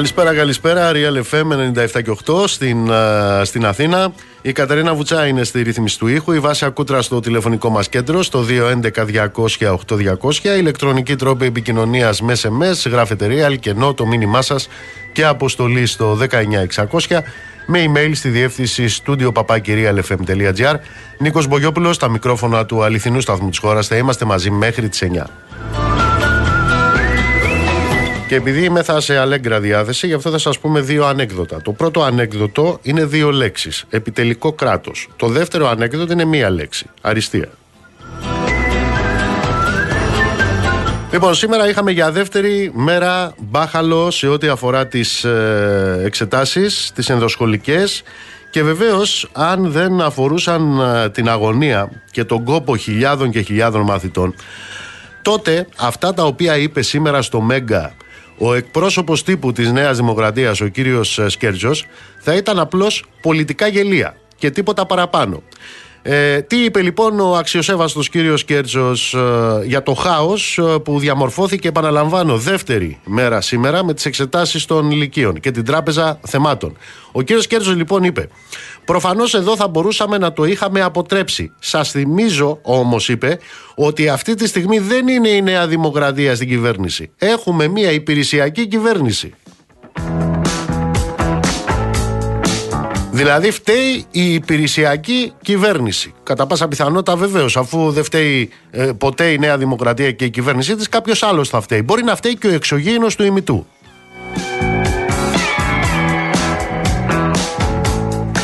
Καλησπέρα, καλησπέρα. Real FM 97 και 8 στην, στην Αθήνα. Η Καταρίνα Βουτσά είναι στη ρύθμιση του ήχου. Η Βάση Ακούτρα στο τηλεφωνικό μας κέντρο στο 211-200-8200. Ηλεκτρονική τρόπη επικοινωνίας με SMS, γράφετε Real και ενώ το μήνυμά σας και αποστολή στο 19600 με email στη διεύθυνση studio papakirialfm.gr. Νίκος Μπογιόπουλος, στα μικρόφωνα του αληθινού σταθμού της χώρας. Θα είμαστε μαζί μέχρι τις 9. Και επειδή είμαι θα σε αλέγκρα διάθεση, γι' αυτό θα σας πούμε δύο ανέκδοτα. Το πρώτο ανέκδοτο είναι δύο λέξεις. Επιτελικό κράτος. Το δεύτερο ανέκδοτο είναι μία λέξη. Αριστεία. Λοιπόν, σήμερα είχαμε για δεύτερη μέρα μπάχαλο σε ό,τι αφορά τις ε, εξετάσεις, τις ενδοσχολικές και βεβαίως αν δεν αφορούσαν ε, την αγωνία και τον κόπο χιλιάδων και χιλιάδων μαθητών τότε αυτά τα οποία είπε σήμερα στο Μέγκα ο εκπρόσωπος τύπου της Νέας Δημοκρατίας, ο κύριος Σκέρτζος, θα ήταν απλώς πολιτικά γελία και τίποτα παραπάνω. Ε, τι είπε λοιπόν ο αξιοσέβαστος κύριος Κέρτσος ε, για το χάος ε, που διαμορφώθηκε επαναλαμβάνω δεύτερη μέρα σήμερα με τις εξετάσεις των ηλικίων και την τράπεζα θεμάτων. Ο κύριος Κέρτσος λοιπόν είπε προφανώς εδώ θα μπορούσαμε να το είχαμε αποτρέψει. Σας θυμίζω όμως είπε ότι αυτή τη στιγμή δεν είναι η Νέα Δημοκρατία στην κυβέρνηση. Έχουμε μια υπηρεσιακή κυβέρνηση. Δηλαδή φταίει η υπηρεσιακή κυβέρνηση. Κατά πάσα πιθανότητα βεβαίως, αφού δεν φταίει ε, ποτέ η Νέα Δημοκρατία και η κυβέρνησή της, κάποιος άλλος θα φταίει. Μπορεί να φταίει και ο εξωγήινος του ημιτού.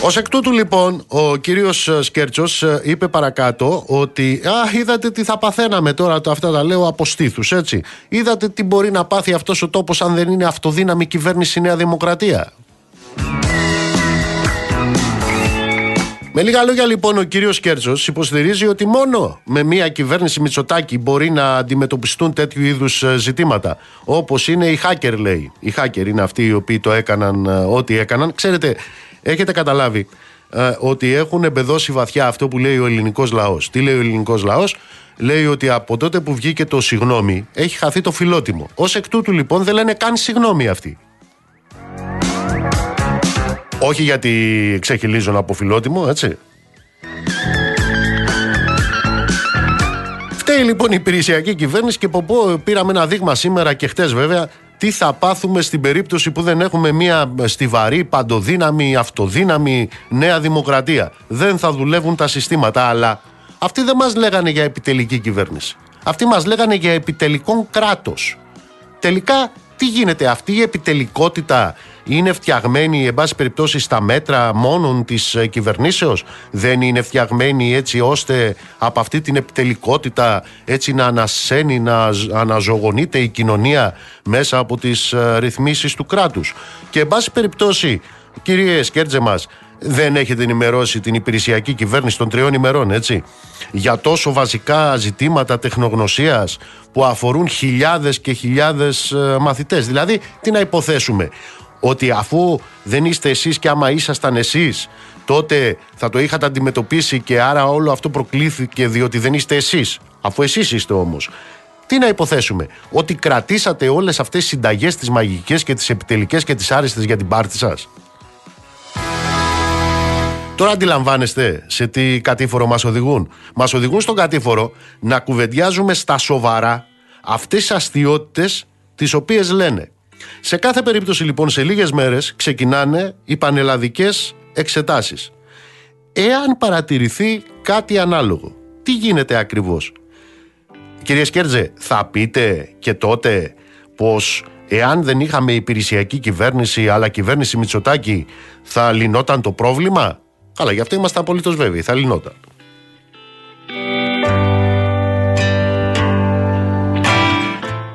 Ω εκ τούτου λοιπόν ο κύριος Σκέρτσος ε, είπε παρακάτω ότι α, είδατε τι θα παθαίναμε τώρα το αυτά τα λέω από στήθους έτσι. Είδατε τι μπορεί να πάθει αυτός ο τόπος αν δεν είναι αυτοδύναμη κυβέρνηση Νέα Δημοκρατία. Με λίγα λόγια λοιπόν ο κύριος Κέρτσο υποστηρίζει ότι μόνο με μια κυβέρνηση Μητσοτάκη μπορεί να αντιμετωπιστούν τέτοιου είδους ε, ζητήματα. Όπως είναι οι hacker, λέει. Οι hacker είναι αυτοί οι οποίοι το έκαναν ε, ό,τι έκαναν. Ξέρετε, έχετε καταλάβει ε, ότι έχουν εμπεδώσει βαθιά αυτό που λέει ο ελληνικός λαός. Τι λέει ο ελληνικός λαός, λέει ότι από τότε που βγήκε το συγγνώμη έχει χαθεί το φιλότιμο. Ω εκ τούτου λοιπόν δεν λένε καν συγγνώμη αυτοί. Όχι γιατί ξεχυλίζουν από φιλότιμο, έτσι. Φταίει λοιπόν η υπηρεσιακή κυβέρνηση και πω πήραμε ένα δείγμα σήμερα και χτες βέβαια τι θα πάθουμε στην περίπτωση που δεν έχουμε μια στιβαρή, παντοδύναμη, αυτοδύναμη νέα δημοκρατία. Δεν θα δουλεύουν τα συστήματα, αλλά αυτοί δεν μας λέγανε για επιτελική κυβέρνηση. Αυτοί μας λέγανε για επιτελικό κράτος. Τελικά τι γίνεται, αυτή η επιτελικότητα είναι φτιαγμένη, εν πάση περιπτώσει, στα μέτρα μόνον της ε, κυβερνήσεως; Δεν είναι φτιαγμένη έτσι ώστε από αυτή την επιτελικότητα έτσι να ανασένει, να αναζωογονείται η κοινωνία μέσα από τις ε, ρυθμίσεις του κράτους; Και, εν πάση περιπτώσει, κύριε Σκέρτζε μας, δεν έχετε ενημερώσει την υπηρεσιακή κυβέρνηση των τριών ημερών, έτσι, για τόσο βασικά ζητήματα τεχνογνωσίας που αφορούν χιλιάδες και χιλιάδες ε, μαθητές. Δηλαδή, τι να υποθέσουμε, ότι αφού δεν είστε εσείς και άμα ήσασταν εσείς τότε θα το είχατε αντιμετωπίσει και άρα όλο αυτό προκλήθηκε διότι δεν είστε εσείς αφού εσείς είστε όμως τι να υποθέσουμε, ότι κρατήσατε όλες αυτές τις συνταγές τις μαγικές και τις επιτελικές και τις άριστες για την πάρτη σας; Τώρα αντιλαμβάνεστε σε τι κατήφορο μας οδηγούν. Μας οδηγούν στον κατήφορο να κουβεντιάζουμε στα σοβαρά αυτές τις αστείωτες τις οποίες λένε σε κάθε περίπτωση λοιπόν σε λίγες μέρες ξεκινάνε οι πανελλαδικές εξετάσεις. Εάν παρατηρηθεί κάτι ανάλογο, τι γίνεται ακριβώς; Κύριε Σκέρτζε, θα πείτε και τότε πως εάν δεν είχαμε υπηρεσιακή κυβέρνηση αλλά κυβέρνηση Μητσοτάκη θα λυνόταν το πρόβλημα; Καλά, γι' αυτό είμαστε απολύτως βέβαιοι, θα λυνόταν.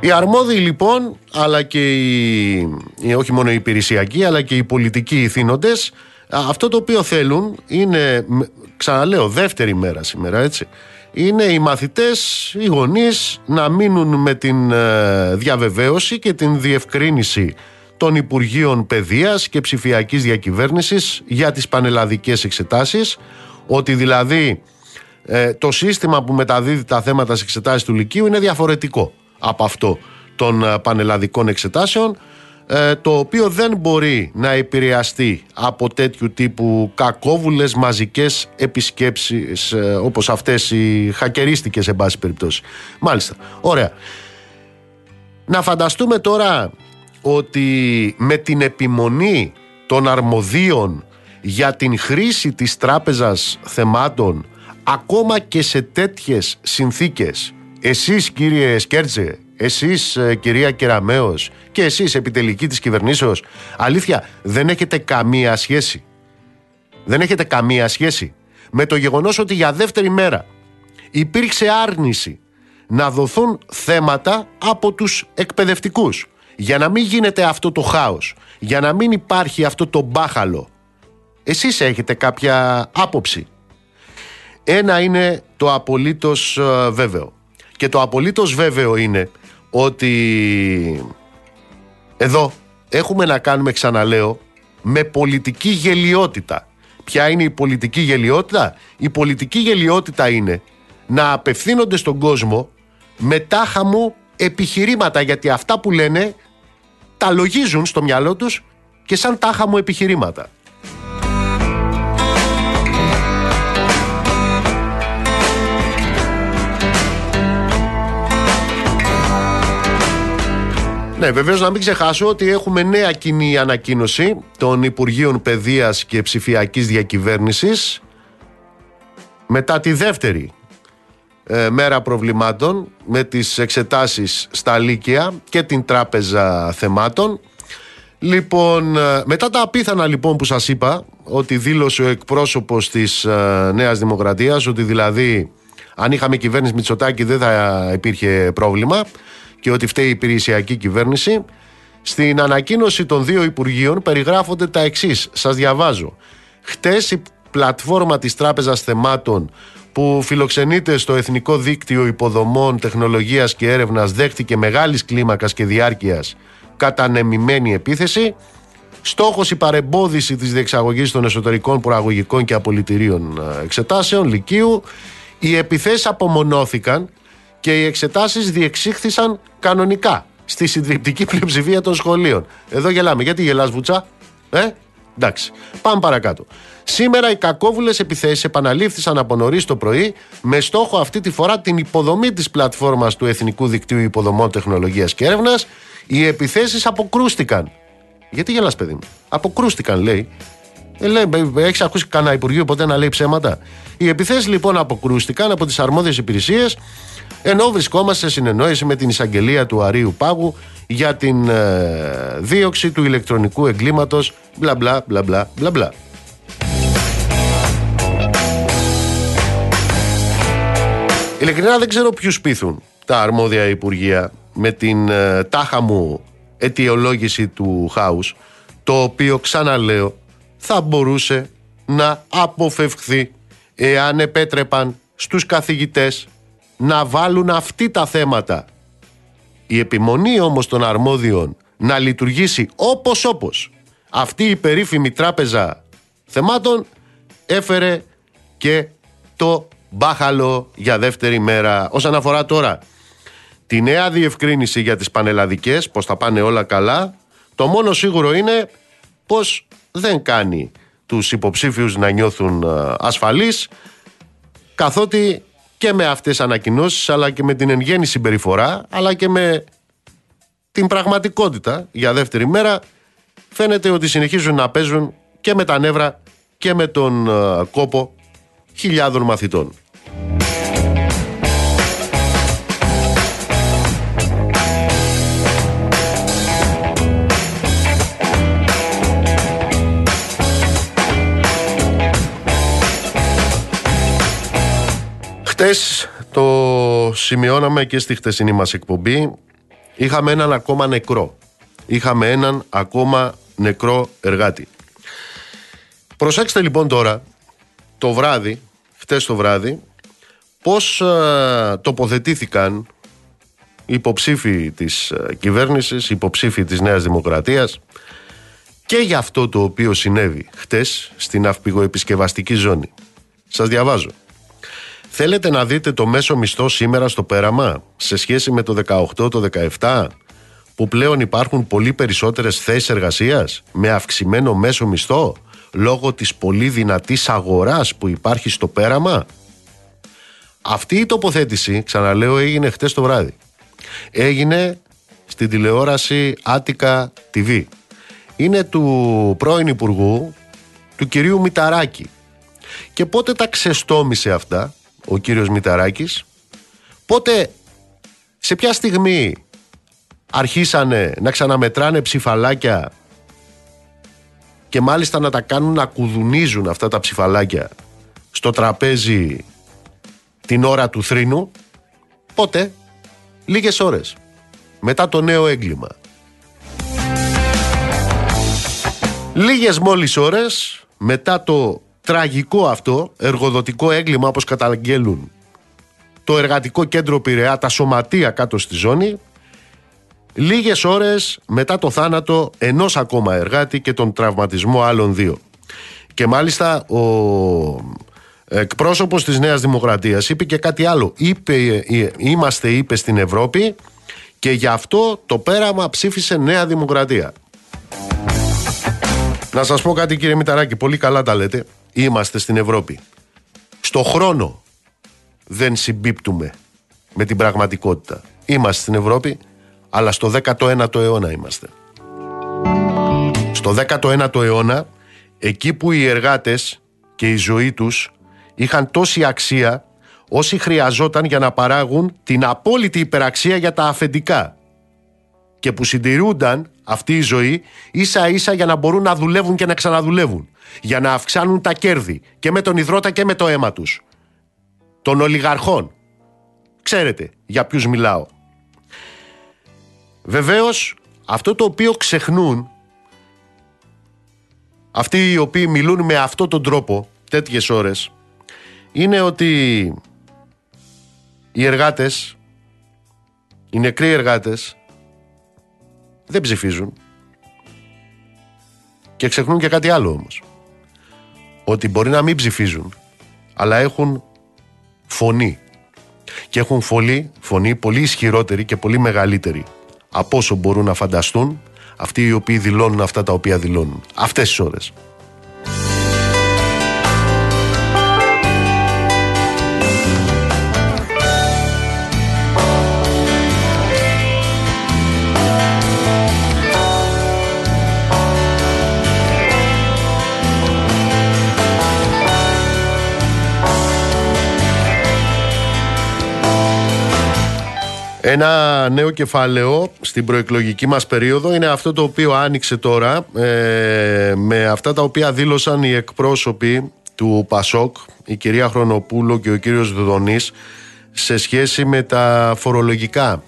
Οι αρμόδιοι λοιπόν, αλλά και οι, όχι μόνο οι υπηρεσιακοί, αλλά και οι πολιτικοί ηθήνοντες, αυτό το οποίο θέλουν είναι, ξαναλέω, δεύτερη μέρα σήμερα, έτσι, είναι οι μαθητές, οι γονείς να μείνουν με την ε, διαβεβαίωση και την διευκρίνηση των Υπουργείων Παιδείας και Ψηφιακής Διακυβέρνησης για τις πανελλαδικές εξετάσεις, ότι δηλαδή ε, το σύστημα που μεταδίδει τα θέματα στις εξετάσεις του Λυκείου είναι διαφορετικό από αυτό των ε, πανελλαδικών εξετάσεων ε, το οποίο δεν μπορεί να επηρεαστεί από τέτοιου τύπου κακόβουλες μαζικές επισκέψεις ε, όπως αυτές οι χακερίστικες σε πάση περιπτώσει. Μάλιστα. Ωραία. Να φανταστούμε τώρα ότι με την επιμονή των αρμοδίων για την χρήση της τράπεζας θεμάτων ακόμα και σε τέτοιες συνθήκες εσείς κύριε Σκέρτζε εσείς ε, κυρία Κεραμέως και εσείς επιτελική της κυβερνήσεως αλήθεια δεν έχετε καμία σχέση. Δεν έχετε καμία σχέση με το γεγονός ότι για δεύτερη μέρα υπήρξε άρνηση να δοθούν θέματα από τους εκπαιδευτικούς. Για να μην γίνεται αυτό το χάος για να μην υπάρχει αυτό το μπάχαλο εσείς έχετε κάποια άποψη. Ένα είναι το απολύτως ε, βέβαιο και το απολύτως βέβαιο είναι ότι εδώ έχουμε να κάνουμε ξαναλέω με πολιτική γελιότητα. Ποια είναι η πολιτική γελιότητα; Η πολιτική γελιότητα είναι να απευθύνονται στον κόσμο με τάχα μου επιχειρήματα γιατί αυτά που λένε τα λογίζουν στο μυαλό τους και σαν τάχα μου επιχειρήματα. Ναι, βεβαίως να μην ξεχάσω ότι έχουμε νέα κοινή ανακοίνωση των Υπουργείων Παιδείας και Ψηφιακής Διακυβέρνησης μετά τη δεύτερη ε, μέρα προβλημάτων με τις εξετάσεις στα Λύκεια και την Τράπεζα Θεμάτων. Λοιπόν, ε, μετά τα απίθανα λοιπόν που σας είπα ότι δήλωσε ο εκπρόσωπος της ε, Νέας Δημοκρατίας ότι δηλαδή αν είχαμε κυβέρνηση Μητσοτάκη δεν θα υπήρχε πρόβλημα και ότι φταίει η υπηρεσιακή κυβέρνηση. Στην ανακοίνωση των δύο Υπουργείων περιγράφονται τα εξής. Σας διαβάζω. Χτες η πλατφόρμα της Τράπεζας Θεμάτων που φιλοξενείται στο Εθνικό Δίκτυο Υποδομών Τεχνολογίας και Έρευνας δέχτηκε μεγάλης κλίμακας και διάρκειας κατανεμημένη επίθεση. Στόχος η παρεμπόδιση της διεξαγωγής των εσωτερικών προαγωγικών και απολυτηρίων ε, εξετάσεων Λυκείου. Οι επιθέσεις απομονώθηκαν και οι εξετάσεις διεξήχθησαν κανονικά στη συντριπτική πλειοψηφία των σχολείων. Εδώ γελάμε. Γιατί γελάς Βουτσά, ε; Εντάξει. Πάμε παρακάτω. Σήμερα οι κακόβουλες επιθέσεις επαναλήφθησαν από νωρίς το πρωί με στόχο αυτή τη φορά την υποδομή της πλατφόρμας του Εθνικού Δικτύου Υποδομών Τεχνολογίας και Έρευνας. Οι επιθέσεις αποκρούστηκαν. Γιατί γελάς παιδί μου; Αποκρούστηκαν λέει. Ε, Έχεις ακούσει κανένα Υπουργείο ποτέ να λέει ψέματα; Οι επιθέσεις λοιπόν αποκρούστηκαν από τις αρμόδιες υπηρεσίες ενώ βρισκόμαστε σε συνεννόηση με την εισαγγελία του Αρίου Πάγου για την ε, δίωξη του ηλεκτρονικού εγκλήματος μπλα μπλα μπλα μπλα μπλα μπλα. Ειλικρινά δεν ξέρω ποιους πείθουν τα αρμόδια υπουργεία με την ε, τάχα μου αιτιολόγηση του χάους το οποίο ξαναλέω θα μπορούσε να αποφευχθεί εάν επέτρεπαν στους καθηγητές να βάλουν αυτή τα θέματα. Η επιμονή όμως των αρμόδιων να λειτουργήσει όπως όπως αυτή η περίφημη τράπεζα θεμάτων έφερε και το μπάχαλο για δεύτερη μέρα. Όσον αφορά τώρα τη νέα διευκρίνηση για τις πανελλαδικές, πως θα πάνε όλα καλά, το μόνο σίγουρο είναι πως δεν κάνει τους υποψήφιους να νιώθουν ε, ασφαλείς, καθότι και με αυτές τις ανακοινώσεις αλλά και με την εν γέννη συμπεριφορά αλλά και με την πραγματικότητα για δεύτερη μέρα φαίνεται ότι συνεχίζουν να παίζουν και με τα νεύρα και με τον ε, κόπο χιλιάδων μαθητών. Χτες το σημειώναμε και στη χτεσινή μας εκπομπή είχαμε έναν ακόμα νεκρό. Είχαμε έναν ακόμα νεκρό εργάτη. Προσέξτε λοιπόν τώρα το βράδυ, χτες το βράδυ, πώς ε, τοποθετήθηκαν οι υποψήφοι της ε, κυβέρνησης, οι υποψήφοι της Νέας Δημοκρατίας και για αυτό το οποίο συνέβη χτες στην αυπηγοεπισκευαστική ζώνη. Σας διαβάζω. Θέλετε να δείτε το μέσο μισθό σήμερα στο πέραμα σε σχέση με το 18, το 17 που πλέον υπάρχουν πολύ περισσότερες θέσεις εργασίας με αυξημένο μέσο μισθό λόγω της πολύ δυνατής αγοράς που υπάρχει στο πέραμα; Αυτή η τοποθέτηση, ξαναλέω, έγινε χτες το βράδυ. Έγινε στην τηλεόραση Άτικα TV. Είναι του πρώην Υπουργού, του κυρίου Μηταράκη. Και πότε τα ξεστόμησε αυτά; Ο κύριος Μηταράκης, πότε, σε ποια στιγμή αρχίσανε να ξαναμετράνε ψηφαλάκια και μάλιστα να τα κάνουν να κουδουνίζουν αυτά τα ψηφαλάκια στο τραπέζι την ώρα του θρήνου, πότε, λίγες ώρες μετά το νέο έγκλημα. Λίγες μόλις ώρες μετά το τραγικό αυτό εργοδοτικό έγκλημα όπως καταγγέλουν το εργατικό κέντρο Πειραιά, τα σωματεία κάτω στη ζώνη λίγες ώρες μετά το θάνατο ενός ακόμα εργάτη και τον τραυματισμό άλλων δύο. Και μάλιστα ο εκπρόσωπος της Νέας Δημοκρατίας είπε και κάτι άλλο. Είπε, ε, είμαστε είπε στην Ευρώπη και γι' αυτό το πέραμα ψήφισε Νέα Δημοκρατία. Να σας πω κάτι κύριε Μηταράκη, πολύ καλά τα λέτε. Είμαστε στην Ευρώπη. Στο χρόνο δεν συμπίπτουμε με την πραγματικότητα. Είμαστε στην Ευρώπη, αλλά στο 19ο αιώνα είμαστε. Στο 19ο αιώνα, εκεί που οι εργάτες και η ζωή τους είχαν τόση αξία όσοι χρειαζόταν για να παράγουν την απόλυτη υπεραξία για τα αφεντικά και που συντηρούνταν αυτή η ζωή ίσα ίσα για να μπορούν να δουλεύουν και να ξαναδουλεύουν για να αυξάνουν τα κέρδη και με τον υδρότα και με το αίμα τους. Των ολιγαρχών. Ξέρετε για ποιους μιλάω. Βεβαίως αυτό το οποίο ξεχνούν αυτοί οι οποίοι μιλούν με αυτόν τον τρόπο τέτοιες ώρες είναι ότι οι εργάτες οι νεκροί εργάτες δεν ψηφίζουν. Και ξεχνούν και κάτι άλλο όμως ότι μπορεί να μην ψηφίζουν αλλά έχουν φωνή και έχουν φωνή, φωνή πολύ ισχυρότερη και πολύ μεγαλύτερη από όσο μπορούν να φανταστούν αυτοί οι οποίοι δηλώνουν αυτά τα οποία δηλώνουν αυτές τις ώρες. Ένα νέο κεφάλαιο στην προεκλογική μας περίοδο είναι αυτό το οποίο άνοιξε τώρα ε, με αυτά τα οποία δήλωσαν οι εκπρόσωποι του ΠΑΣΟΚ, η κυρία Χρονοπούλου και ο κύριος Δουδονής σε σχέση με τα φορολογικά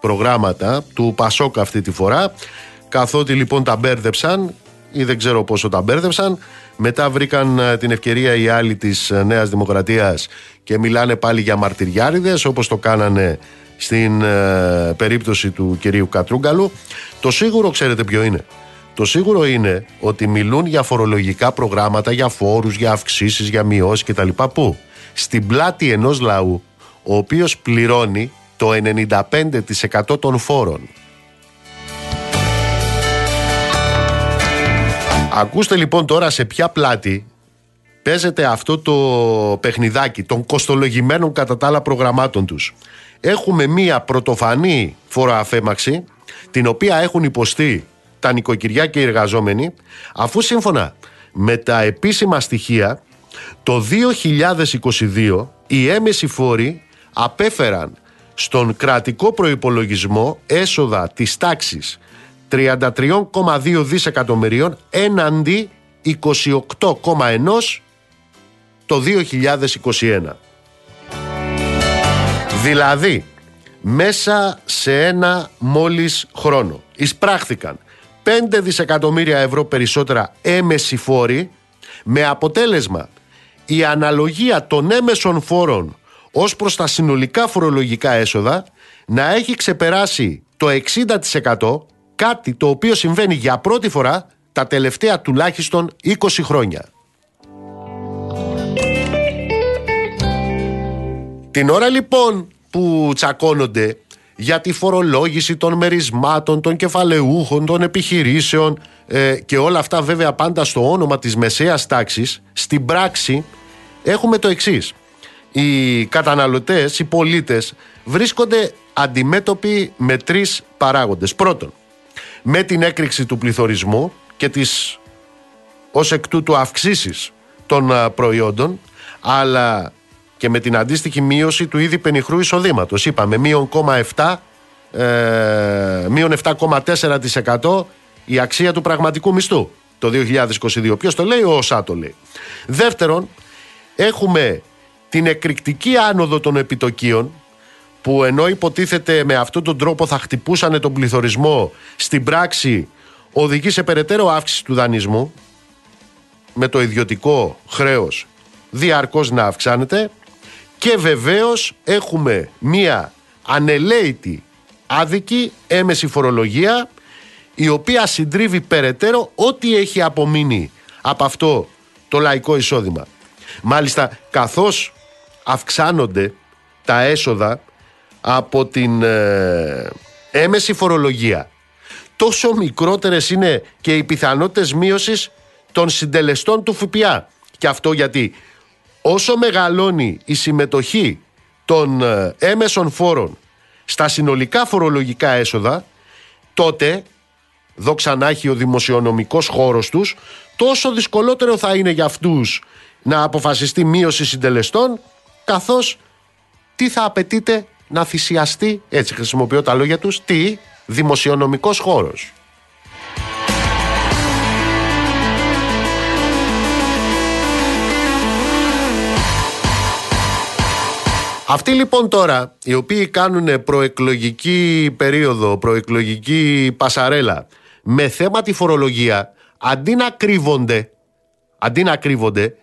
προγράμματα του ΠΑΣΟΚ αυτή τη φορά καθότι λοιπόν τα μπέρδεψαν ή δεν ξέρω πόσο τα μπέρδεψαν. Μετά βρήκαν ε, την ευκαιρία οι άλλοι της ε, Νέας Δημοκρατίας και μιλάνε πάλι για μαρτυριάριδες όπως το κάνανε στην ε, περίπτωση του κυρίου Κατρούγκαλου. Το σίγουρο ξέρετε ποιο είναι; Το σίγουρο είναι ότι μιλούν για φορολογικά προγράμματα, για φόρους, για αυξήσεις, για μειώσεις κτλ. Πού; Στην πλάτη ενός λαού, ο οποίος πληρώνει το 95% των φόρων. Ακούστε λοιπόν τώρα σε ποια πλάτη παίζεται αυτό το παιχνιδάκι των κοστολογημένων κατά τα άλλα προγραμμάτων τους έχουμε μία πρωτοφανή φοροαφέμαξη την οποία έχουν υποστεί τα νοικοκυριά και οι εργαζόμενοι αφού σύμφωνα με τα επίσημα στοιχεία το 2022 οι έμεση φόροι απέφεραν στον κρατικό προϋπολογισμό έσοδα της τάξης 33,2 δισεκατομμυρίων έναντι 28,1 το 2021. Δηλαδή, μέσα σε ένα μόλις χρόνο εισπράχθηκαν 5 δισεκατομμύρια ευρώ περισσότερα έμεση φόροι με αποτέλεσμα η αναλογία των έμεσων φόρων ως προς τα συνολικά φορολογικά έσοδα να έχει ξεπεράσει το 60% κάτι το οποίο συμβαίνει για πρώτη φορά τα τελευταία τουλάχιστον 20 χρόνια. Την ώρα λοιπόν που τσακώνονται για τη φορολόγηση των μερισμάτων, των κεφαλαιούχων, των επιχειρήσεων ε, και όλα αυτά βέβαια πάντα στο όνομα της μεσαίας τάξης, στην πράξη έχουμε το εξής. Οι καταναλωτές, οι πολίτες βρίσκονται αντιμέτωποι με τρεις παράγοντες. Πρώτον, με την έκρηξη του πληθωρισμού και τις ως εκ τούτου αυξήσεις των προϊόντων, αλλά και με την αντίστοιχη μείωση του ήδη πενιχρού εισοδήματος. Είπαμε μείον 7, ε, μείον 7,4% η αξία του πραγματικού μισθού το 2022. Ποιος το λέει, ο ΩΣΑ το λέει. Δεύτερον, έχουμε την εκρηκτική άνοδο των επιτοκίων που ενώ υποτίθεται με αυτόν τον τρόπο θα χτυπούσαν τον πληθωρισμό στην πράξη οδηγεί σε περαιτέρω αύξηση του δανεισμού με το ιδιωτικό χρέος διαρκώς να αυξάνεται και βεβαίως έχουμε μία ανελαίτη άδικη έμεση φορολογία η οποία συντρίβει περαιτέρω ό,τι έχει απομείνει από αυτό το λαϊκό εισόδημα. Μάλιστα καθώς αυξάνονται τα έσοδα από την ε, έμεση φορολογία τόσο μικρότερες είναι και οι πιθανότητες μείωσης των συντελεστών του ΦΠΑ. Και αυτό γιατί όσο μεγαλώνει η συμμετοχή των ε, έμεσων φόρων στα συνολικά φορολογικά έσοδα, τότε, δόξα να έχει ο δημοσιονομικός χώρος τους, τόσο δυσκολότερο θα είναι για αυτούς να αποφασιστεί μείωση συντελεστών, καθώς τι θα απαιτείται να θυσιαστεί, έτσι χρησιμοποιώ τα λόγια τους, τι, δημοσιονομικός χώρος. Αυτοί λοιπόν τώρα, οι οποίοι κάνουν προεκλογική περίοδο, προεκλογική πασαρέλα, με θέμα τη φορολογία, αντί να κρύβονται, αντί να κρύβονται,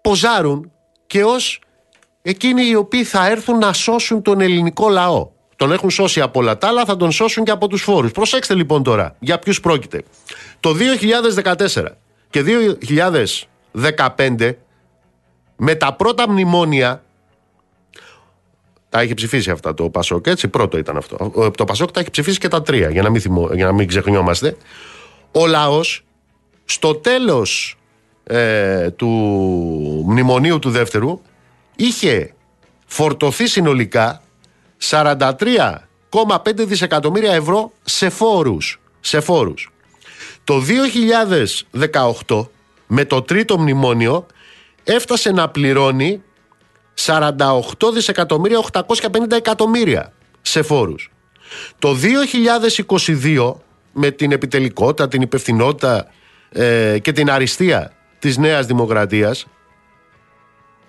ποζάρουν και ως εκείνοι οι οποίοι θα έρθουν να σώσουν τον ελληνικό λαό. Τον έχουν σώσει από όλα τα άλλα, θα τον σώσουν και από τους φόρους. Προσέξτε λοιπόν τώρα, για ποιους πρόκειται. Το 2014 και 2015, με τα πρώτα μνημόνια τα έχει ψηφίσει αυτά το Πασόκ, έτσι. Πρώτο ήταν αυτό. Το Πασόκ τα έχει ψηφίσει και τα τρία, για να μην, θυμώ, για να μην ξεχνιόμαστε. Ο λαός στο τέλος ε, του μνημονίου του δεύτερου είχε φορτωθεί συνολικά 43,5 δισεκατομμύρια ευρώ σε φόρους. Σε φόρους. Το 2018 με το τρίτο μνημόνιο έφτασε να πληρώνει 48 δισεκατομμύρια 850 εκατομμύρια σε φόρους. Το 2022 με την επιτελικότητα, την υπευθυνότητα ε, και την αριστεία της Νέας Δημοκρατίας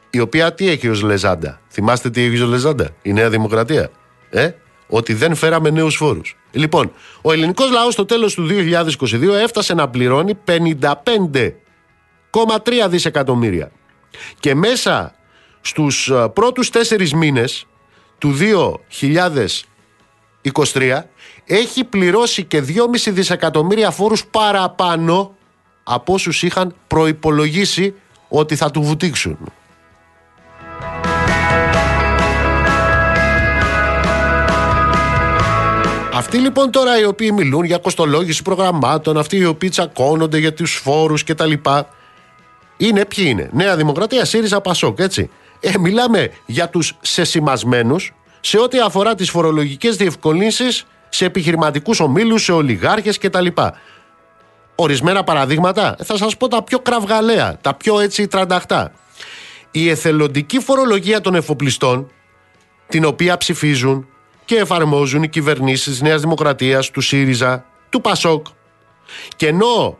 η οποία τι έχει ως Λεζάντα; Θυμάστε τι έχει ως Λεζάντα η Νέα Δημοκρατία. Ε; Ότι δεν φέραμε νέους φόρους. Λοιπόν, ο ελληνικός λαός στο τέλος του 2022 έφτασε να πληρώνει 55,3 δισεκατομμύρια. Και μέσα στους ε, πρώτους τέσσερις μήνες του 2023 έχει πληρώσει και 2,5 δισεκατομμύρια φόρους παραπάνω από όσους είχαν προϋπολογίσει ότι θα του βουτήξουν. Αυτοί λοιπόν τώρα οι οποίοι μιλούν για κοστολόγηση προγραμμάτων, αυτοί οι οποίοι τσακώνονται για τους φόρους και τα λοιπά, είναι ποιοι είναι; Νέα Δημοκρατία, ΣΥΡΙΖΑ, ΠΑΣΟΚ, έτσι. Ε, μιλάμε για τους σεσημασμένους σε ό,τι αφορά τις φορολογικές διευκολύνσεις σε επιχειρηματικούς ομίλους, σε ολιγάρχες κτλ. Ορισμένα παραδείγματα, ε, θα σας πω τα πιο κραυγαλαία, τα πιο έτσι τρανταχτά. Η εθελοντική φορολογία των εφοπλιστών, την οποία ψηφίζουν και εφαρμόζουν οι κυβερνήσεις της Νέας Δημοκρατίας, του ΣΥΡΙΖΑ, του ΠΑΣΟΚ. Και ενώ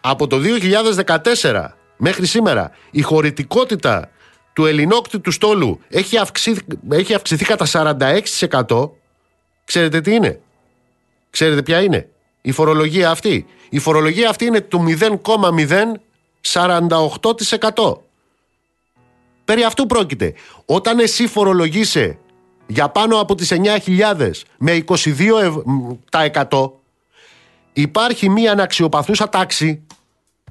από το 2014 μέχρι σήμερα η χωρητικότητα του ελληνόκτητου στόλου έχει αυξηθεί, έχει αυξηθεί κατά 46%, ξέρετε τι είναι; Ξέρετε ποια είναι; Η φορολογία αυτή. Η φορολογία αυτή είναι του 0,048%. Περί αυτού πρόκειται. Όταν εσύ φορολογείσαι για πάνω από τις 9.000 με 22% υπάρχει μία αναξιοπαθούσα τάξη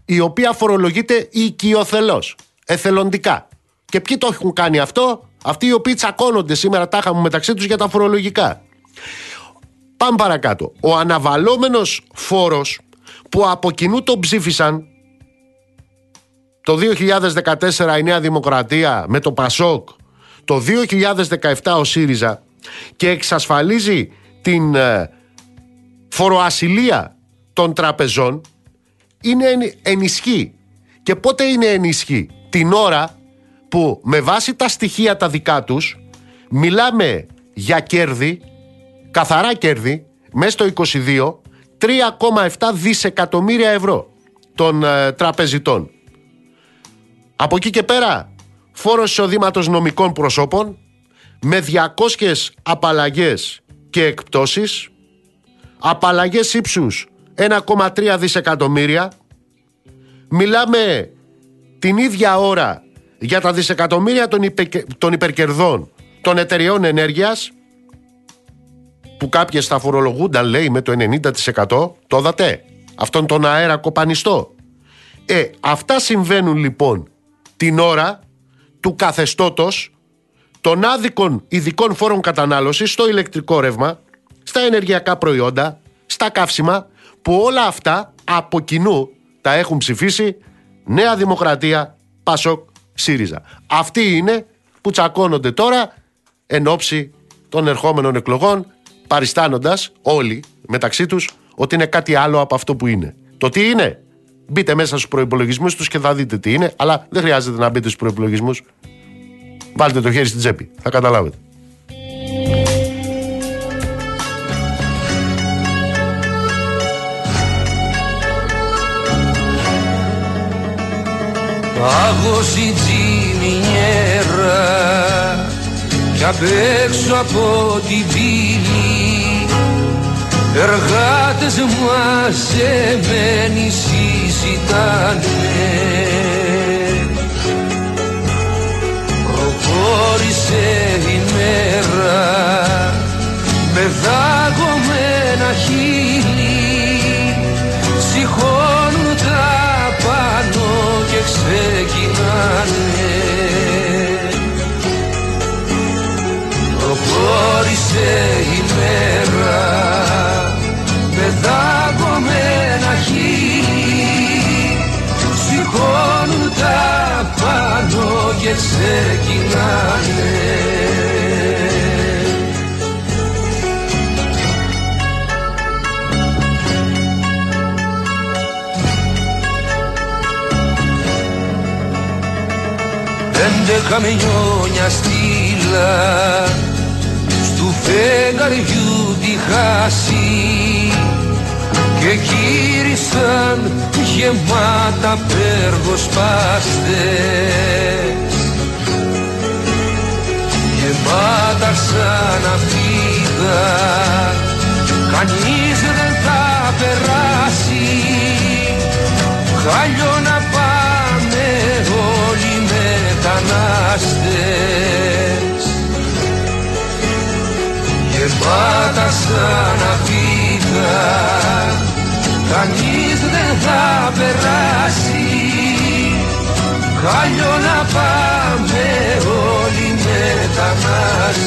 η οποία φορολογείται οικειοθελώς, εθελοντικά. Και ποιοι το έχουν κάνει αυτό, Αυτοί οι οποίοι τσακώνονται σήμερα τάχα μου μεταξύ τους για τα φορολογικά. Πάμε παρακάτω. Ο αναβαλόμενος φόρος που από κοινού τον ψήφισαν το 2014 η Νέα Δημοκρατία με το Πασόκ, το 2017 ο ΣΥΡΙΖΑ και εξασφαλίζει την ε, φοροασυλία των τραπεζών είναι ενισχύ. Και πότε είναι ενισχύ. Την ώρα που με βάση τα στοιχεία τα δικά τους μιλάμε για κέρδη, καθαρά κέρδη, μέσα στο 22, 3,7 δισεκατομμύρια ευρώ των ε, τραπεζιτών. Από εκεί και πέρα, φόρος εισοδήματος νομικών προσώπων με 200 απαλλαγές και εκπτώσεις, απαλλαγές ύψους 1,3 δισεκατομμύρια. Μιλάμε την ίδια ώρα για τα δισεκατομμύρια των, των υπερκερδών των εταιριών ενέργειας που κάποιες θα φορολογούνταν λέει με το 90% το δατε. Αυτόν τον αέρα κοπανιστό. Ε, αυτά συμβαίνουν λοιπόν την ώρα του καθεστώτος των άδικων ειδικών φόρων κατανάλωσης στο ηλεκτρικό ρεύμα, στα ενεργειακά προϊόντα, στα καύσιμα, που όλα αυτά από κοινού τα έχουν ψηφίσει Νέα Δημοκρατία, Πασόκ, ΣΥΡΙΖΑ. Αυτοί είναι που τσακώνονται τώρα εν ώψη των ερχόμενων εκλογών, παριστάνοντας όλοι μεταξύ τους ότι είναι κάτι άλλο από αυτό που είναι. Το τι είναι, Μπείτε μέσα στους προπολογισμού τους και θα δείτε τι είναι, αλλά δεν χρειάζεται να μπείτε στους προπολογισμού. Βάλτε το χέρι στην τσέπη. Θα καταλάβετε. Πάγωση κι απ' έξω από την πύλη Εργάτες μαζεμένοι συζητάνε. Προχώρησε η μέρα με δάγωμένα χείλη σηκώνουν Προχώρησε η μέρα. Δαγκωμένα χείλη σηκώνουν τα πάνω και ξεκινάνε. Πέντε καμιόνια στήλα στου φεγγαριού τη χάση και γύρισαν γεμάτα πέργοσπάστες γεμάτα σαν αφίδα κανείς δεν θα περάσει. Χαλιό να πάμε όλοι μετανάστες γεμάτα σαν αφίδα κανείς δεν θα περάσει. Χάλιο να πάμε όλοι μετανάστες.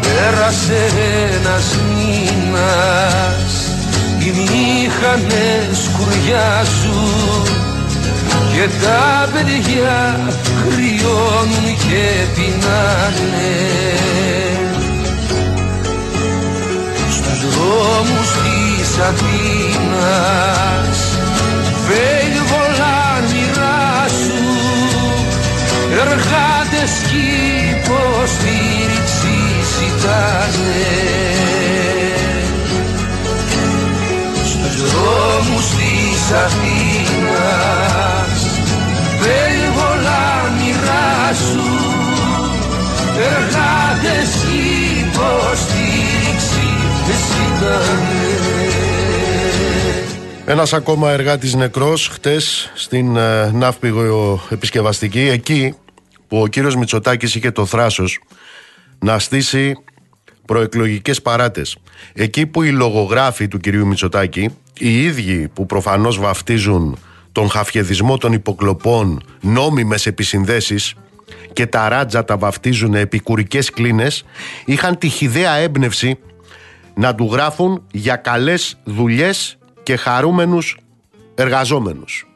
Πέρασε ένας μήνας οι μήχανες κουριάζουν και τα παιδιά κρυώνουν και πεινάνε. Στους δρόμους της Αθήνας βολάν μοιράσου εργάτες κι υποστήριξη ζητάνε δρόμους της Αθήνας περιβολά μοιράσου εργάτες υποστήριξη Ένας ακόμα εργάτης νεκρός χτες στην ε, ναύπηγο επισκευαστική εκεί που ο κύριος Μητσοτάκης είχε το θράσος να στήσει προεκλογικές παράτες. Εκεί που οι λογογράφοι του κυρίου Μητσοτάκη, οι ίδιοι που προφανώς βαφτίζουν τον χαφιεδισμό των υποκλοπών νόμιμες επισυνδέσεις και τα ράτζα τα βαφτίζουν επικουρικές κλίνες, είχαν τη χιδαία έμπνευση να του γράφουν για καλές δουλειές και χαρούμενους εργαζόμενους.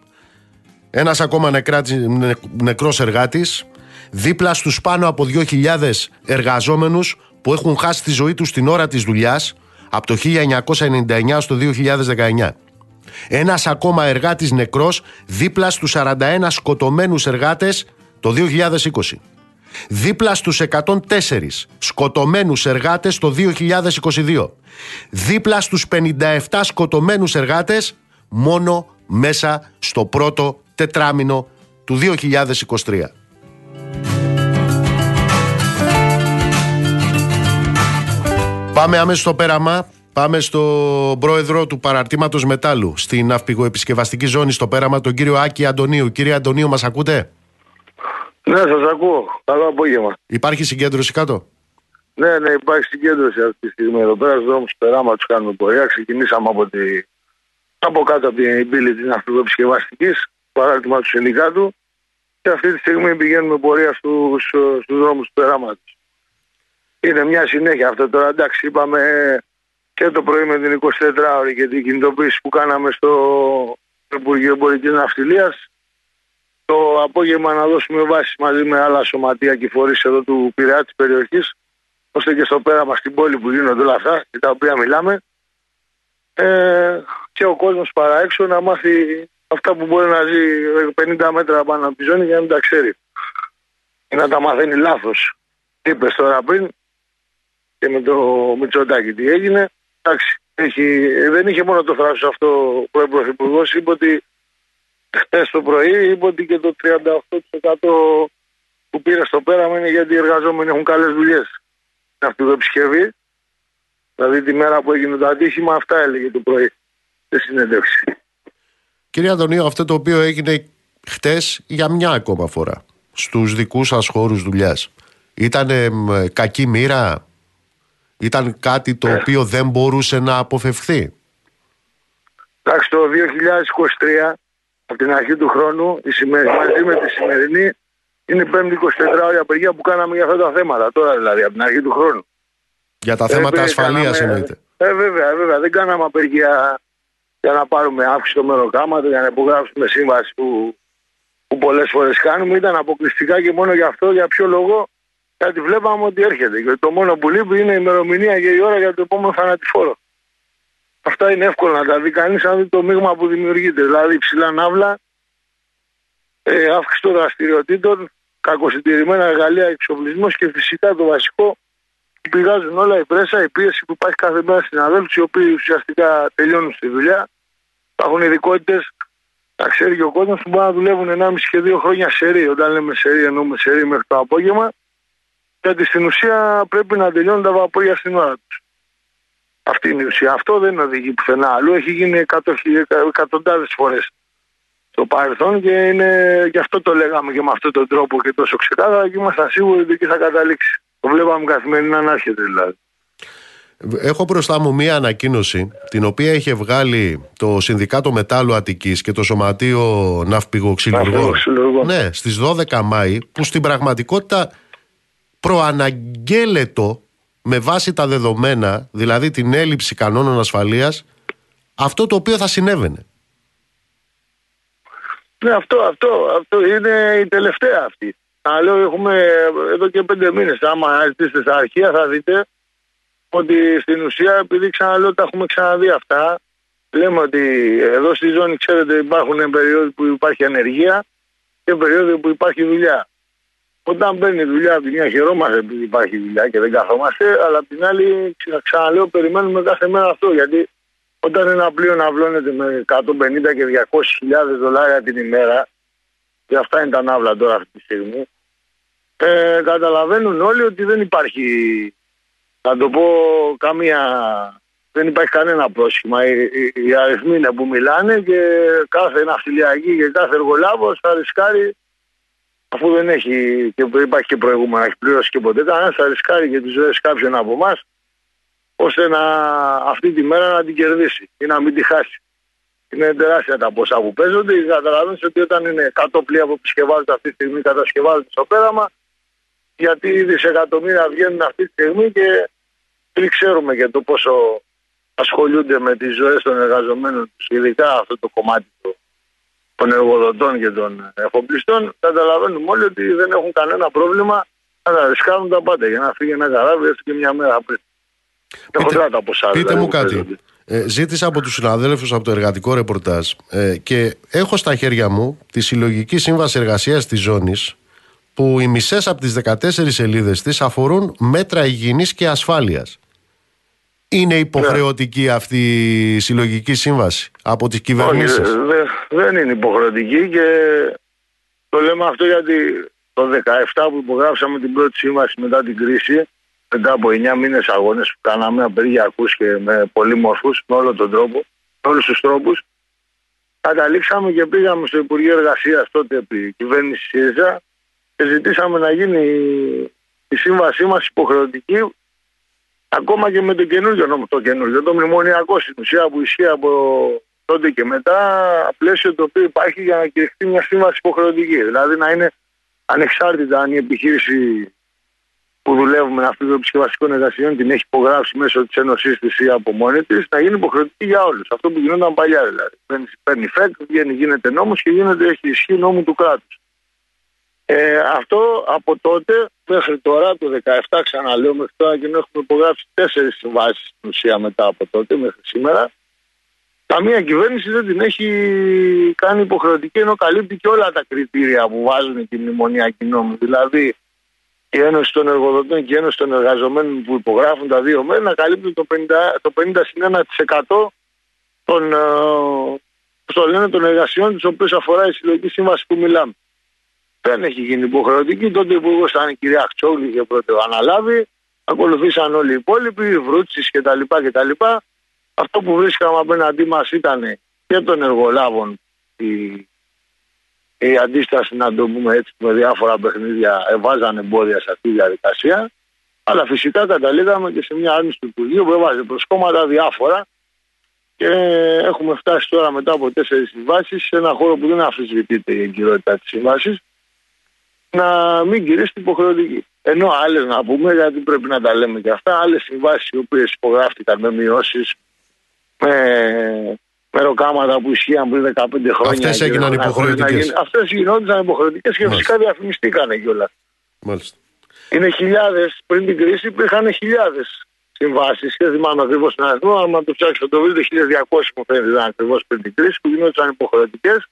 Ένας ακόμα νεκρός εργάτης δίπλα στους πάνω από 2.000 εργαζόμενους που έχουν χάσει τη ζωή τους την ώρα της δουλειάς από το 1999 στο 2019. Ένας ακόμα εργάτης νεκρός δίπλα στους 41 σκοτωμένους εργάτες το 2020. Δίπλα στους 104 σκοτωμένους εργάτες το 2022. Δίπλα στους 57 σκοτωμένους εργάτες μόνο μέσα στο πρώτο τετράμινο του 2023. Πάμε άμεσα στο πέραμα. Πάμε στο πρόεδρο του παραρτήματος μετάλλου στην ναυπηγοεπισκευαστική ζώνη στο πέραμα, τον κύριο Άκη Αντωνίου. Κύριε Αντωνίου, μας ακούτε; Ναι, σας ακούω. Καλό απόγευμα. Υπάρχει συγκέντρωση κάτω; Ναι, ναι, υπάρχει συγκέντρωση αυτή τη στιγμή. Εδώ πέρα στους δρόμους του περάματος κάνουμε πορεία. Ξεκινήσαμε από, τη... από κάτω από την πύλη της ναυπηγοεπισκευαστικής, παράρτημα του συνδικάτου και αυτή τη στιγμή πηγαίνουμε πορεία στους, στους δρόμους του περάματος. Είναι μια συνέχεια αυτό τώρα. Εντάξει, είπαμε και το πρωί με την 24ωρη και την κινητοποίηση που κάναμε στο Υπουργείο Εμπορική Ναυτιλίας. Το απόγευμα να δώσουμε βάση μαζί με άλλα σωματεία και φορείς εδώ του Πειραιά της περιοχής, ώστε και στο πέραμα στην πόλη που γίνονται όλα αυτά και τα οποία μιλάμε. Ε, και ο κόσμος παρά έξω να μάθει αυτά που μπορεί να ζει 50 μέτρα πάνω από τη ζώνη για να μην τα ξέρει. Και να τα μαθαίνει λάθος. Είπες τώρα πριν, και με το Μητσοτάκη τι έγινε. Εντάξει, έχει, δεν είχε μόνο το θράσος αυτό ο πρώην Πρωθυπουργός. Είπε ότι χθες το πρωί είπε ότι και το 38% που πήρε στο πέραμα είναι γιατί οι εργαζόμενοι έχουν καλές δουλειές. Αυτή το επισκευή. Δηλαδή τη μέρα που έγινε το ατύχημα, αυτά έλεγε το πρωί στη συνέντευξη. Κύριε Αντωνίου, αυτό το οποίο έγινε χτε για μια ακόμα φορά στους δικούς σας χώρους δουλειάς. Ήταν κακή μοίρα, ήταν κάτι το οποίο δεν μπορούσε να αποφευχθεί. Εντάξει, το 2023, από την αρχή του χρόνου, η σημερινή, μαζί με τη σημερινή, είναι η πέμπτη 24 ώρια απεργία που κάναμε για αυτά τα θέματα. Τώρα δηλαδή, από την αρχή του χρόνου. Για τα θέματα ε, ασφαλείας εννοείται. Ε, βέβαια, βέβαια. Δεν κάναμε απεργία για να πάρουμε αύξηση στο μεροκάματο, για να υπογράψουμε σύμβαση που, που πολλές φορές κάνουμε. Ήταν αποκλειστικά και μόνο γι' αυτό, για ποιο λόγο; Γιατί βλέπαμε ότι έρχεται. Και το μόνο που λείπει είναι η ημερομηνία και η ώρα για το επόμενο θανατηφόρο. Αυτά είναι εύκολο να τα δει κανείς αν δει το μείγμα που δημιουργείται. Δηλαδή ψηλά ναύλα, ε, αύξηση των δραστηριοτήτων, κακοσυντηρημένα εργαλεία, εξοπλισμός και φυσικά το βασικό πηγάζουν όλα η πρέσα, η πίεση που υπάρχει κάθε μέρα στην αδέλφους, οι οποίοι ουσιαστικά τελειώνουν στη δουλειά. Υπάρχουν ειδικότητες, τα ξέρει και ο κόσμος που μπορεί να δουλεύουν 1,5 και 2 χρόνια σερή. Όταν λέμε σερή, εννοούμε σερή μέχρι το απόγευμα γιατί στην ουσία πρέπει να τελειώνουν τα βαπόρια στην ώρα τους. Αυτή είναι η ουσία. Αυτό δεν οδηγεί πουθενά αλλού. Έχει γίνει εκατοντάδες φορές στο παρελθόν και είναι, γι' αυτό το λέγαμε και με αυτόν τον τρόπο και τόσο ξεκάθαρα και ήμασταν σίγουροι ότι εκεί θα καταλήξει. Το βλέπαμε καθημερινά να έρχεται δηλαδή. Έχω μπροστά μου μία ανακοίνωση την οποία είχε βγάλει το Συνδικάτο Μετάλλου Αττικής και το Σωματείο Ναυπηγοξυλουργών ναι, στις 12 Μάη που στην πραγματικότητα προαναγγέλλετο με βάση τα δεδομένα, δηλαδή την έλλειψη κανόνων ασφαλείας, αυτό το οποίο θα συνέβαινε. Ναι, αυτό, αυτό, αυτό είναι η τελευταία αυτή. Αλλά έχουμε εδώ και πέντε μήνες. Άμα ζητήσετε στα αρχεία θα δείτε ότι στην ουσία, επειδή ξαναλέω τα έχουμε ξαναδεί αυτά, λέμε ότι εδώ στη ζώνη, ξέρετε, υπάρχουν περιόδοι που υπάρχει ανεργία και περιόδοι που υπάρχει δουλειά. Όταν παίρνει δουλειά από τη μια χαιρόμαστε επειδή υπάρχει δουλειά και δεν καθόμαστε, αλλά από την άλλη ξαναλέω περιμένουμε κάθε μέρα αυτό. Γιατί όταν ένα πλοίο να βλώνεται με 150 και 200 χιλιάδες δολάρια την ημέρα, και αυτά είναι τα ναύλα τώρα αυτή τη στιγμή, ε, καταλαβαίνουν όλοι ότι δεν υπάρχει, να το πω, καμία, δεν υπάρχει κανένα πρόσχημα. Οι, οι, οι αριθμοί είναι που μιλάνε και κάθε ναυτιλιακή και κάθε εργολάβος θα ρισκάρει αφού δεν έχει και υπάρχει και προηγούμενο, έχει πληρώσει και ποτέ, κανένα θα ρισκάρει για τις ζωές κάποιον από εμάς ώστε να, αυτή τη μέρα να την κερδίσει ή να μην τη χάσει. Είναι τεράστια τα ποσά που παίζονται. Καταλαβαίνετε ότι όταν είναι 100 πλοία που επισκευάζονται αυτή τη στιγμή, κατασκευάζονται στο πέραμα, γιατί οι δισεκατομμύρια βγαίνουν αυτή τη στιγμή και δεν ξέρουμε για το πόσο ασχολούνται με τις ζωές των εργαζομένων τους, ειδικά αυτό το κομμάτι των εργοδοτών και των εφοπλιστών, καταλαβαίνουμε όλοι ότι δεν έχουν κανένα πρόβλημα να τα ρισκάρουν τα πάντα για να φύγει ένα καράβι έστω και μια μέρα πριν. Πείτε, τα ποσά, πείτε δηλαδή, μου κάτι. Ε, ζήτησα από τους συναδέλφους από το εργατικό ρεπορτάζ ε, και έχω στα χέρια μου τη συλλογική σύμβαση εργασίας της ζώνης που οι μισές από τις 14 σελίδες της αφορούν μέτρα υγιεινής και ασφάλειας. Είναι υποχρεωτική ναι. αυτή η συλλογική σύμβαση από τις κυβερνήσεις; Όχι, δεν είναι υποχρεωτική και το λέμε αυτό γιατί το 17 που υπογράψαμε την πρώτη σύμβαση μετά την κρίση μετά από 9 μήνες αγώνες που κάναμε απεργιακούς και με πολύμορφους με όλο τον τρόπο, με όλους τους τρόπους καταλήξαμε και πήγαμε στο Υπουργείο Εργασίας τότε επί κυβέρνησης ΣΥΡΙΖΑ και ζητήσαμε να γίνει η σύμβασή μας υποχρεωτική ακόμα και με το καινούργιο νόμο, το καινούργιο, το μνημονιακό στην ουσία που ισχύει από τότε και μετά, πλαίσιο το οποίο υπάρχει για να κηρυχθεί μια σύμβαση υποχρεωτική. Δηλαδή να είναι ανεξάρτητα αν η επιχείρηση που δουλεύουμε με αυτό το επισκευαστικό εργασιών την έχει υπογράψει μέσω της Ένωσής της ή από μόνη της, να γίνει υποχρεωτική για όλους. Αυτό που γινόταν παλιά δηλαδή. Παίρνει, παίρνει φεκ, βγαίνει, γίνεται νόμος και γίνεται, έχει ισχύ νόμου του κράτους. Ε, αυτό από τότε μέχρι τώρα, το 17 ξαναλέω, μέχρι τώρα και έχουμε υπογράψει τέσσερις συμβάσεις στην ουσία μετά από τότε μέχρι σήμερα. Καμία κυβέρνηση δεν την έχει κάνει υποχρεωτική ενώ καλύπτει και όλα τα κριτήρια που βάζουν τη μνημονιακή νόμη. Δηλαδή η Ένωση των Εργοδοτών και η Ένωση των Εργαζομένων που υπογράφουν τα δύο μέρη να καλύπτουν το 50, το 50 των, ε, το λένε, των εργασιών τι οποίε αφορά η συλλογική σύμβαση που μιλάμε δεν έχει γίνει υποχρεωτική. Τότε ο υπουργό ήταν η κυρία Χτσόγλου και πρώτο αναλάβει. Ακολουθήσαν όλοι οι υπόλοιποι, Βρούτσης κτλ. κτλ. Αυτό που βρίσκαμε απέναντί μας ήταν και των εργολάβων η, η αντίσταση, να το πούμε έτσι, με διάφορα παιχνίδια εβάζαν εμπόδια σε αυτή τη διαδικασία. Αλλά φυσικά καταλήγαμε και σε μια άρνηση του Υπουργείου που έβαζε προσκόμματα διάφορα και έχουμε φτάσει τώρα μετά από τέσσερις συμβάσεις σε ένα χώρο που δεν αφισβητείται η εγκυρότητα της σύμβασης να μην κηρύσσει την υποχρεωτική. Ενώ άλλες να πούμε, γιατί πρέπει να τα λέμε και αυτά, άλλες συμβάσεις οι οποίες υπογράφτηκαν με μειώσεις, με, με ροκάματα που ισχύαν πριν 15 χρόνια. Αυτές έγιναν υποχρεωτικές. Αυτές γινόντουσαν υποχρεωτικές και φυσικά διαφημιστήκαν κιόλας. Μάλιστα. Είναι χιλιάδες. Πριν την κρίση υπήρχαν χιλιάδες συμβάσεις και θυμάμαι ακριβώς τον αριθμό. Αν το ψάξω το βρείτε, 1200 μου φαίνεται ήταν ακριβώς πριν την κρίση που γινόντουσαν υποχρεωτικές,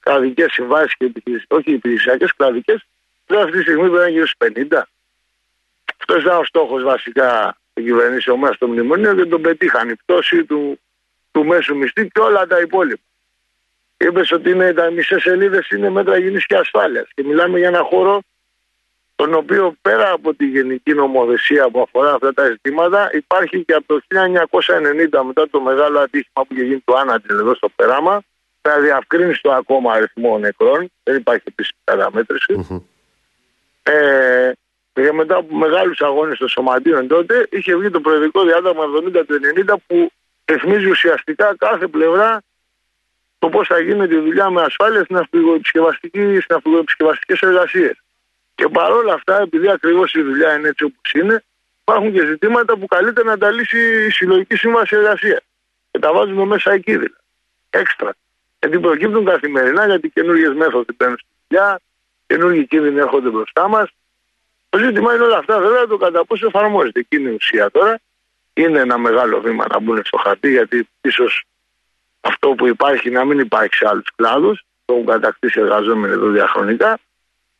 κλαδικές συμβάσεις και όχι υπηρεσιακέ, κλαδικέ αυτή τη στιγμή πρέπει να γύρω στους 50. Αυτός ήταν ο στόχος βασικά των κυβερνήσεων μα στο μνημονίο και τον πετύχαν. Η πτώση του, του μέσου μισθή και όλα τα υπόλοιπα. Είπες ότι είναι, τα μισές σελίδες είναι μέτρα υγιεινής και ασφάλειας. Και μιλάμε για ένα χώρο τον οποίο πέρα από τη γενική νομοθεσία που αφορά αυτά τα ζητήματα υπάρχει και από το 1990 μετά το μεγάλο ατύχημα που είχε γίνει το Άνατζελ εδώ στο Περάμα θα διαυκρίνει το ακόμα αριθμό νεκρών, δεν υπάρχει επίσημη καταμέτρηση. Ε, και μετά από μεγάλους αγώνες των σωματείων τότε είχε βγει το προεδρικό διάταγμα 70 90 που ρυθμίζει ουσιαστικά κάθε πλευρά το πώς θα γίνεται η δουλειά με ασφάλεια στην αυτοεπισκευαστικές εργασίες. Και παρόλα αυτά, επειδή ακριβώς η δουλειά είναι έτσι όπως είναι, υπάρχουν και ζητήματα που καλείται να τα λύσει η συλλογική σύμβαση εργασίας. Και τα βάζουμε μέσα εκεί δηλαδή. Έξτρα. Γιατί προκύπτουν καθημερινά γιατί καινούργιες μέθοδοι μπαίνουν στη δουλειά, καινούργιοι κίνδυνοι έρχονται μπροστά μας. Το ζήτημα είναι όλα αυτά βέβαια το κατά πόσο εφαρμόζεται. Εκείνη η ουσία τώρα είναι ένα μεγάλο βήμα να μπουν στο χαρτί γιατί ίσως αυτό που υπάρχει να μην υπάρχει σε άλλους κλάδους. Το έχουν κατακτήσει εργαζόμενοι εδώ διαχρονικά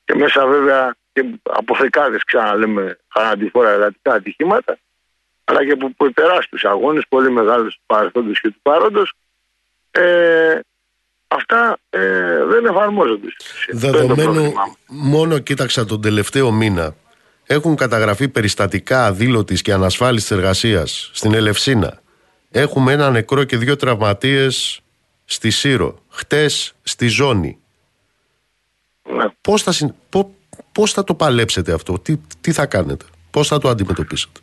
και μέσα βέβαια και από δεκάδε ξαναλέμε χαραντιφόρα εργατικά ατυχήματα αλλά και από τεράστιους αγώνες, πολύ μεγάλους του παρελθόντος και του παρόντος. Ε, αυτά ε, δεν εφαρμόζονται. Δεδομένου, μόνο κοίταξα τον τελευταίο μήνα, έχουν καταγραφεί περιστατικά αδήλωτης και ανασφάλιστης εργασίας στην Ελευσίνα. Έχουμε ένα νεκρό και δύο τραυματίες στη Σύρο. Χτες στη Ζώνη. Ναι. Πώς, θα, πώς θα το παλέψετε αυτό, τι, τι θα κάνετε, πώς θα το αντιμετωπίσετε;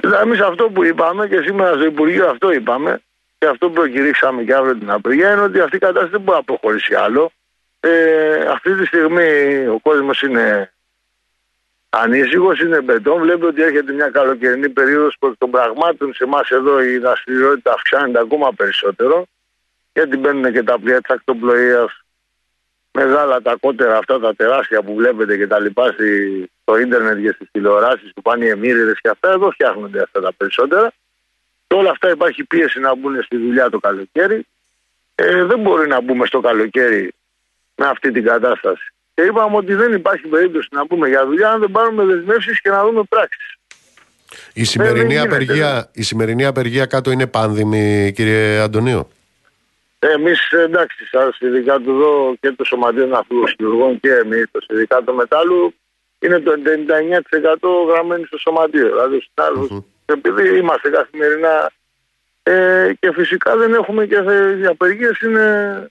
Δηλαδή εμείς αυτό που είπαμε και σήμερα στο Υπουργείο αυτό είπαμε και αυτό που προκηρύξαμε και αύριο την απεργία είναι ότι αυτή η κατάσταση δεν μπορεί να προχωρήσει άλλο. Ε, αυτή τη στιγμή ο κόσμος είναι ανήσυχος, είναι μπετόν. Βλέπει ότι έρχεται μια καλοκαιρινή περίοδος που των πραγμάτων σε εμάς εδώ η δραστηριότητα αυξάνεται ακόμα περισσότερο. Γιατί μπαίνουν και τα πλοία της ακτοπλοείας, μεγάλα τα κότερα αυτά τα τεράστια που βλέπετε και τα λοιπά στο ίντερνετ και στις τηλεοράσεις που πάνε οι εμμύριδες και αυτά. Εδώ φτιάχνονται αυτά τα περισσότερα. Και όλα αυτά υπάρχει πίεση να μπουν στη δουλειά το καλοκαίρι. Ε, δεν μπορεί να μπούμε στο καλοκαίρι με αυτή την κατάσταση. Και είπαμε ότι δεν υπάρχει περίπτωση να μπούμε για δουλειά αν δεν πάρουμε δεσμεύσεις και να δούμε πράξεις. Η σημερινή, απεργία, η σημερινή απεργία κάτω είναι πάνδημη, κύριε Αντωνίου; Εμείς εντάξει, σαν συνδικάτο εδώ και το Σωματείο Ναυτιλουργών και εμείς, το Συνδικάτο Μετάλλου, είναι το 99% γραμμένοι στο Σωματείο. Δηλαδή, ο επειδή είμαστε καθημερινά ε, και φυσικά δεν έχουμε και οι απεργίες είναι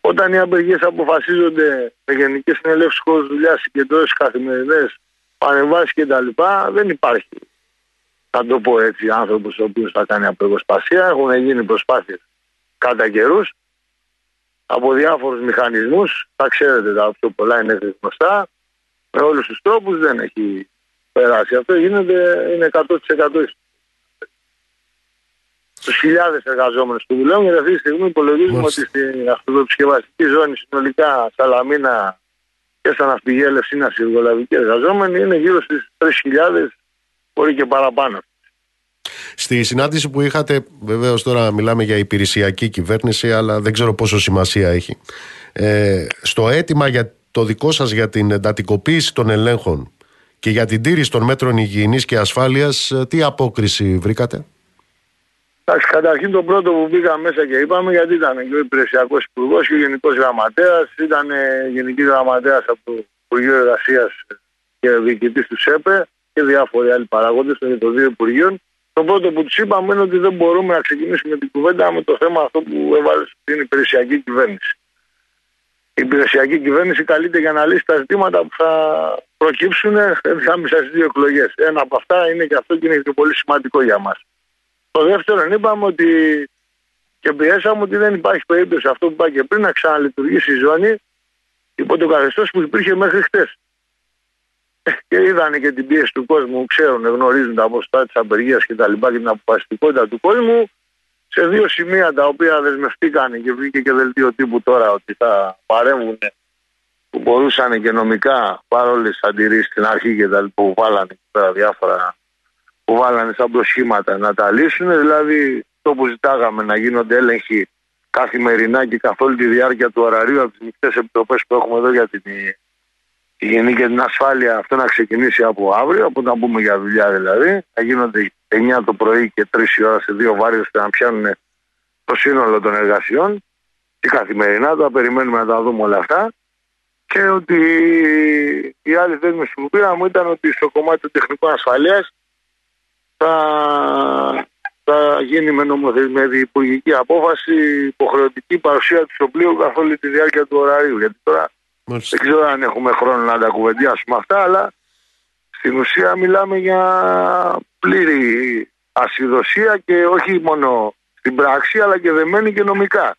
όταν οι απεργίες αποφασίζονται με γενικέ συνελεύσει χώρου δουλειά, συγκεντρώσεις καθημερινές, παρεμβάσεις κτλ. Δεν υπάρχει, θα το πω έτσι, άνθρωπος ο οποίος θα κάνει απεργοσπασία. Έχουν γίνει προσπάθειες κατά καιρούς από διάφορους μηχανισμούς. Τα ξέρετε, τα πιο πολλά είναι γνωστά. Με όλους τους τρόπους δεν έχει περάσει. Αυτό γίνεται, είναι 100% Στου χιλιάδες εργαζόμενους που δουλεύουν, γιατί αυτή τη στιγμή υπολογίζουμε ότι στην αυτοδοψησκευαστική ζώνη συνολικά Σαλαμίνα και στα ναυπηγέλευση είναι ασυργολαβικοί εργαζόμενοι είναι γύρω στις 3.000, μπορεί και παραπάνω. Στη συνάντηση που είχατε, βεβαίως τώρα μιλάμε για υπηρεσιακή κυβέρνηση, αλλά δεν ξέρω πόσο σημασία έχει. Ε, στο αίτημα για το δικό σας για την εντατικοποίηση των ελέγχων και για την τήρηση των μέτρων υγιεινής και ασφάλειας, ε, τι απόκριση βρήκατε; Εντάξει, καταρχήν το πρώτο που μπήκα μέσα και είπαμε, γιατί ήταν και ο υπηρεσιακός υπουργός και ο γενικός γραμματέας, ήταν γενική γραμματέας από το Υπουργείο Εργασίας και διοικητής του ΣΕΠΕ και διάφοροι άλλοι παράγοντε των δύο Υπουργείων. Το πρώτο που τους είπαμε είναι ότι δεν μπορούμε να ξεκινήσουμε την κουβέντα με το θέμα αυτό που έβαλε στην υπηρεσιακή κυβέρνηση. Η υπηρεσιακή κυβέρνηση καλείται για να λύσει τα ζητήματα που θα προκύψουν άμεσα στις δύο εκλογές. Ένα από αυτά είναι και αυτό και είναι και πολύ σημαντικό για μας. Το δεύτερο είπαμε ότι και πιέσαμε ότι δεν υπάρχει περίπτωση αυτό που είπα και πριν να ξαναλειτουργήσει η ζώνη υπό το καθεστώς που υπήρχε μέχρι χτες. Και είδαν και την πίεση του κόσμου, ξέρουν, γνωρίζουν τα ποσοστά της απεργίας και τα λοιπά και την αποφασιστικότητα του κόσμου. Σε δύο σημεία τα οποία δεσμευτήκαν και βγήκε και δελτίο τύπου τώρα ότι θα παρέμβουν που μπορούσαν και νομικά παρόλες αντιρρήσεις στην αρχή και τα λοιπά που βάλανε πέρα διάφορα που βάλανε σαν προσχήματα να τα λύσουν. Δηλαδή το που ζητάγαμε να γίνονται έλεγχοι καθημερινά και καθ' όλη τη διάρκεια του ωραρίου από τις μεικτές επιτροπές που έχουμε εδώ για την υγιεινή και την ασφάλεια, αυτό να ξεκινήσει από αύριο, από να μπούμε για δουλειά δηλαδή. Θα γίνονται 9 το πρωί και 3 η ώρα σε δύο βάρειε ώστε να πιάνουν το σύνολο των εργασιών και καθημερινά. Το περιμένουμε να τα δούμε όλα αυτά. Και ότι η άλλη δέσμευση που πήραμε ήταν ότι στο κομμάτι των τεχνικών ασφαλείας θα, θα γίνει με, με υπουργική απόφαση υποχρεωτική παρουσία του στο πλοίο καθ' όλη τη διάρκεια του ωραρίου. Γιατί τώρα δεν ξέρω αν έχουμε χρόνο να τα κουβεντιάσουμε αυτά, αλλά στην ουσία μιλάμε για πλήρη ασυδοσία και όχι μόνο στην πράξη αλλά και δεμένη και νομικά.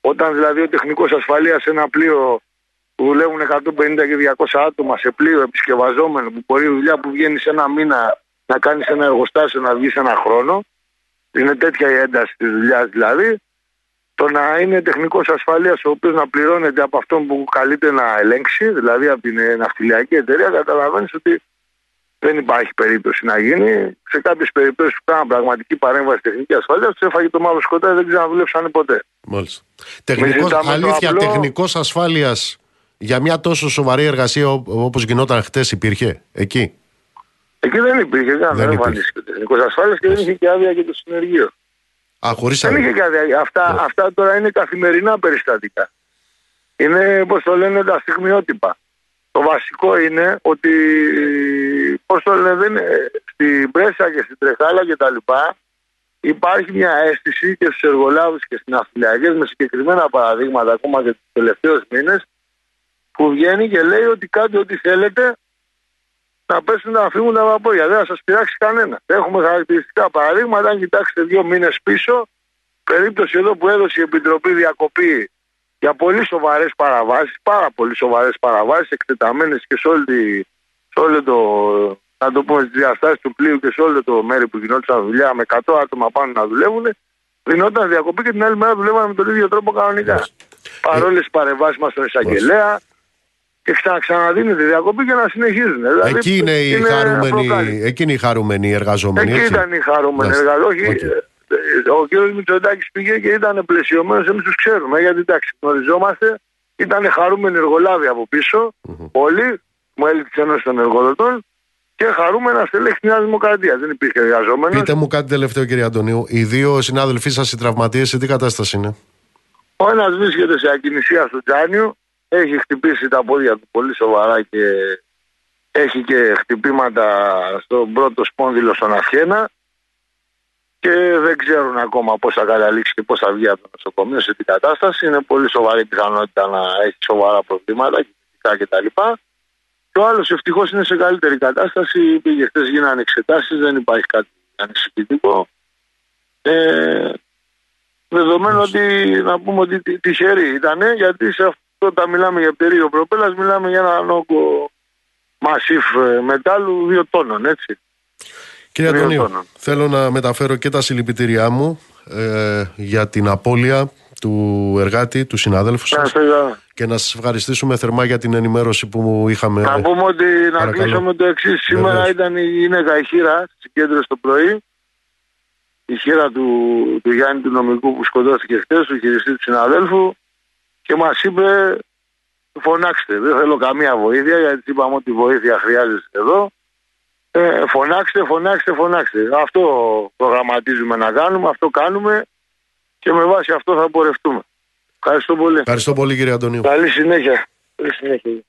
Όταν δηλαδή ο τεχνικός ασφαλείας σε ένα πλοίο που δουλεύουν 150 και 200 άτομα σε πλοίο επισκευαζόμενο που μπορεί η δουλειά που βγαίνει σε ένα μήνα να κάνεις ένα εργοστάσιο να βγεις ένα χρόνο. Είναι τέτοια η ένταση της δουλειάς δηλαδή. Το να είναι τεχνικός ασφαλείας ο οποίος να πληρώνεται από αυτόν που καλείται να ελέγξει, δηλαδή από την ναυτιλιακή εταιρεία, καταλαβαίνεις ότι δεν υπάρχει περίπτωση να γίνει. Σε κάποιες περιπτώσεις που κάναν πραγματική παρέμβαση τεχνική ασφαλεία, τους έφαγε το μαύρο σκοτάδι, δεν ξαναδούλεψαν ποτέ. Μάλιστα. Τεχνικός, αλήθεια, απλό... τεχνικός ασφάλειας για μια τόσο σοβαρή εργασία όπως γινόταν χτες υπήρχε εκεί; Εκεί δεν υπήρχε, δεν, δεν εμφανίστηκε ο τεχνικός ασφάλειας και δεν είχε και άδεια για το συνεργείο. Α, χωρίς Δεν είχε και άδεια. Αυτά, yeah. αυτά τώρα είναι καθημερινά περιστατικά. Είναι, όπω το λένε, τα στιγμιότυπα. Το βασικό είναι ότι, πώς το λένε, δεν, στην πρέσα και στην τρεχάλα και τα λοιπά, υπάρχει μια αίσθηση και στους εργολάβους και στις ναυτιλιακές με συγκεκριμένα παραδείγματα ακόμα και τους τελευταίους μήνες που βγαίνει και λέει ότι κάντε ό,τι θέλετε να πέσουν να φύγουν τα παπόδια. Δεν θα σας πειράξει κανένα. Έχουμε χαρακτηριστικά παραδείγματα. Αν κοιτάξετε δύο μήνες πίσω, περίπτωση εδώ που έδωσε η Επιτροπή διακοπή για πολύ σοβαρές παραβάσεις, πάρα πολύ σοβαρές παραβάσεις, εκτεταμένες και σε, όλη, σε όλο το, να το πούμε, διαστάσεις του πλοίου και σε όλο το μέρη που γινόταν δουλειά με 100 άτομα πάνω να δουλεύουν, δινόταν διακοπή και την άλλη μέρα δουλεύαμε με τον ίδιο τρόπο κανονικά. Παρόλες τις παρεμβάσεις μας στον εισαγγελέα, και ξανα, ξαναδίνεται διακοπή και να συνεχίζουν. Δηλαδή, εκεί είναι οι χαρούμενοι, εκεί είναι οι χαρούμενοι εργαζόμενοι. Εκεί ήταν οι χαρούμενοι εργαζόμενοι. Όχι, okay. ο κ. Μητσοτάκης πήγε και ήταν πλαισιωμένος, εμείς τους ξέρουμε. Γιατί εντάξει, γνωριζόμαστε. Ήταν χαρούμενοι εργολάβοι από πίσω, mm-hmm. όλοι, μέλη τη Ένωση των Εργοδοτών και χαρούμενα στελέχη της Νέας Δημοκρατίας. Δεν υπήρχε εργαζόμενο. Πείτε μου κάτι τελευταίο, κύριε Αντωνίου. Οι δύο συνάδελφοί σας, οι τραυματίες, σε τι κατάσταση είναι; Ο ένας βρίσκεται σε ακινησία στο Τζάνιο, έχει χτυπήσει τα πόδια του πολύ σοβαρά και έχει και χτυπήματα στον πρώτο σπόνδυλο στον Αφιένα και δεν ξέρουν ακόμα πώς θα καταλήξει και πώς θα βγει από το νοσοκομείο σε την κατάσταση. Είναι πολύ σοβαρή πιθανότητα να έχει σοβαρά προβλήματα και τα λοιπά. Και ο άλλος ευτυχώς είναι σε καλύτερη κατάσταση. Πήγε χθες γίνανε εξετάσεις, δεν υπάρχει κάτι ανησυχητικό. Ε, δεδομένου ότι να πούμε ότι τυχερή ήταν γιατί σε αυτό όταν μιλάμε για περίοδο προπέλας, μιλάμε για έναν όγκο μασίφ ε, μετάλλου δύο τόνων, έτσι. Κύριε Αντωνίου, θέλω να μεταφέρω και τα συλληπιτήριά μου ε, για την απώλεια του εργάτη, του συνάδελφου σας και να σας ευχαριστήσουμε θερμά για την ενημέρωση που είχαμε. Να πούμε ότι να κλείσω με το εξής. Σήμερα ήταν η γυναίκα η Χίρα, συγκέντρωση το πρωί. Η χείρα του, του Γιάννη του νομικού που σκοτώθηκε χθε, του χειριστή του συναδέλφου και μας είπε φωνάξτε, δεν θέλω καμία βοήθεια γιατί είπαμε ότι βοήθεια χρειάζεται εδώ. Ε, φωνάξτε, φωνάξτε, φωνάξτε. Αυτό προγραμματίζουμε να κάνουμε, αυτό κάνουμε και με βάση αυτό θα πορευτούμε. Ευχαριστώ πολύ. Ευχαριστώ πολύ κύριε Αντωνίου. Καλή συνέχεια. Καλή συνέχεια.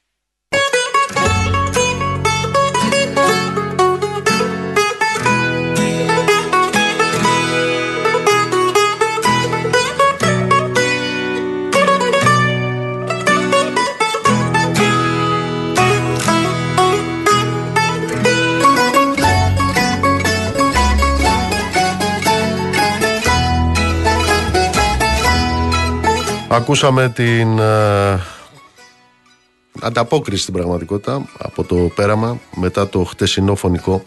Ακούσαμε την ε, ανταπόκριση στην πραγματικότητα από το πέραμα μετά το χτεσινό φωνικό.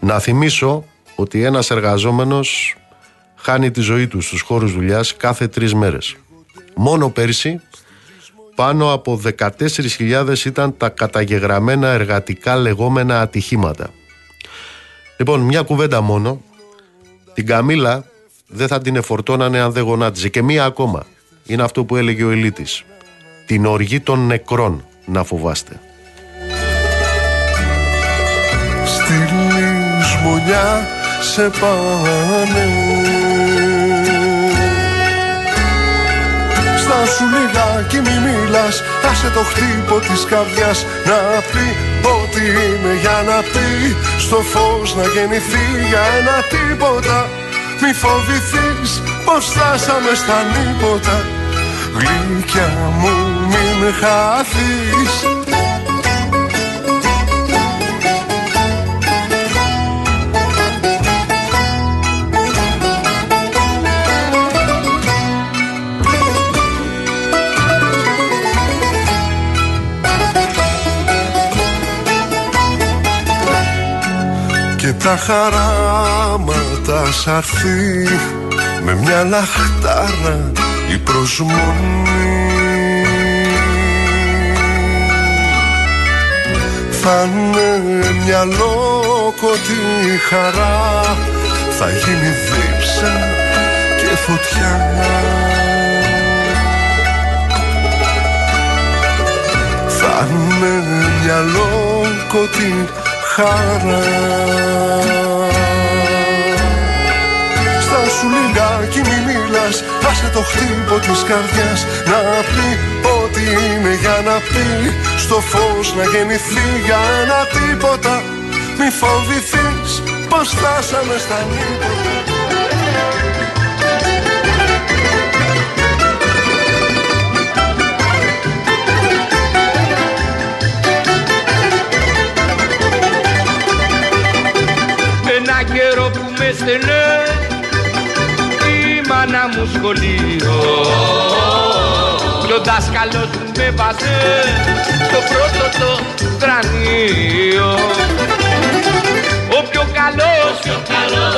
Να θυμίσω ότι ένας εργαζόμενος χάνει τη ζωή του στους χώρους δουλειάς κάθε τρεις μέρες. Μόνο πέρσι πάνω από 14.000 ήταν τα καταγεγραμμένα εργατικά λεγόμενα ατυχήματα. Λοιπόν, μια κουβέντα μόνο. Την Καμίλα δεν θα την εφορτώνανε αν δεν γονάτιζε. Και μία ακόμα είναι αυτό που έλεγε ο Ελίτης. Την οργή των νεκρών να φοβάστε. Στη λησμονιά σε πάνε Στάσου λιγάκι μη μιλάς Άσε το χτύπο της καρδιάς Να πει ότι είναι για να πει Στο φως να γεννηθεί για ένα τίποτα Μη φοβηθείς πως φτάσαμε στα νύποτα Γλυκιά μου μην χάθεις. Και τα χαράματα σ' με μια λαχτάρα η προσμονή. Θα είναι μια λόκοτη χαρά. Θα γίνει δίψα και φωτιά. Θα είναι μια λόκοτη χαρά σου λιγάκι μη μιλάς. Άσε το χτύπο της καρδιάς να πει Ό,τι είναι για να πει. Στο φως να γεννηθεί για ένα τίποτα. Μη φοβηθείς πως φτάσαμε στα νύποτα Ένα καιρό που με στενές μάνα μου σχολείο. Και ο δάσκαλος μου με βάζε στο πρώτο το κρανίο ο πιο καλός,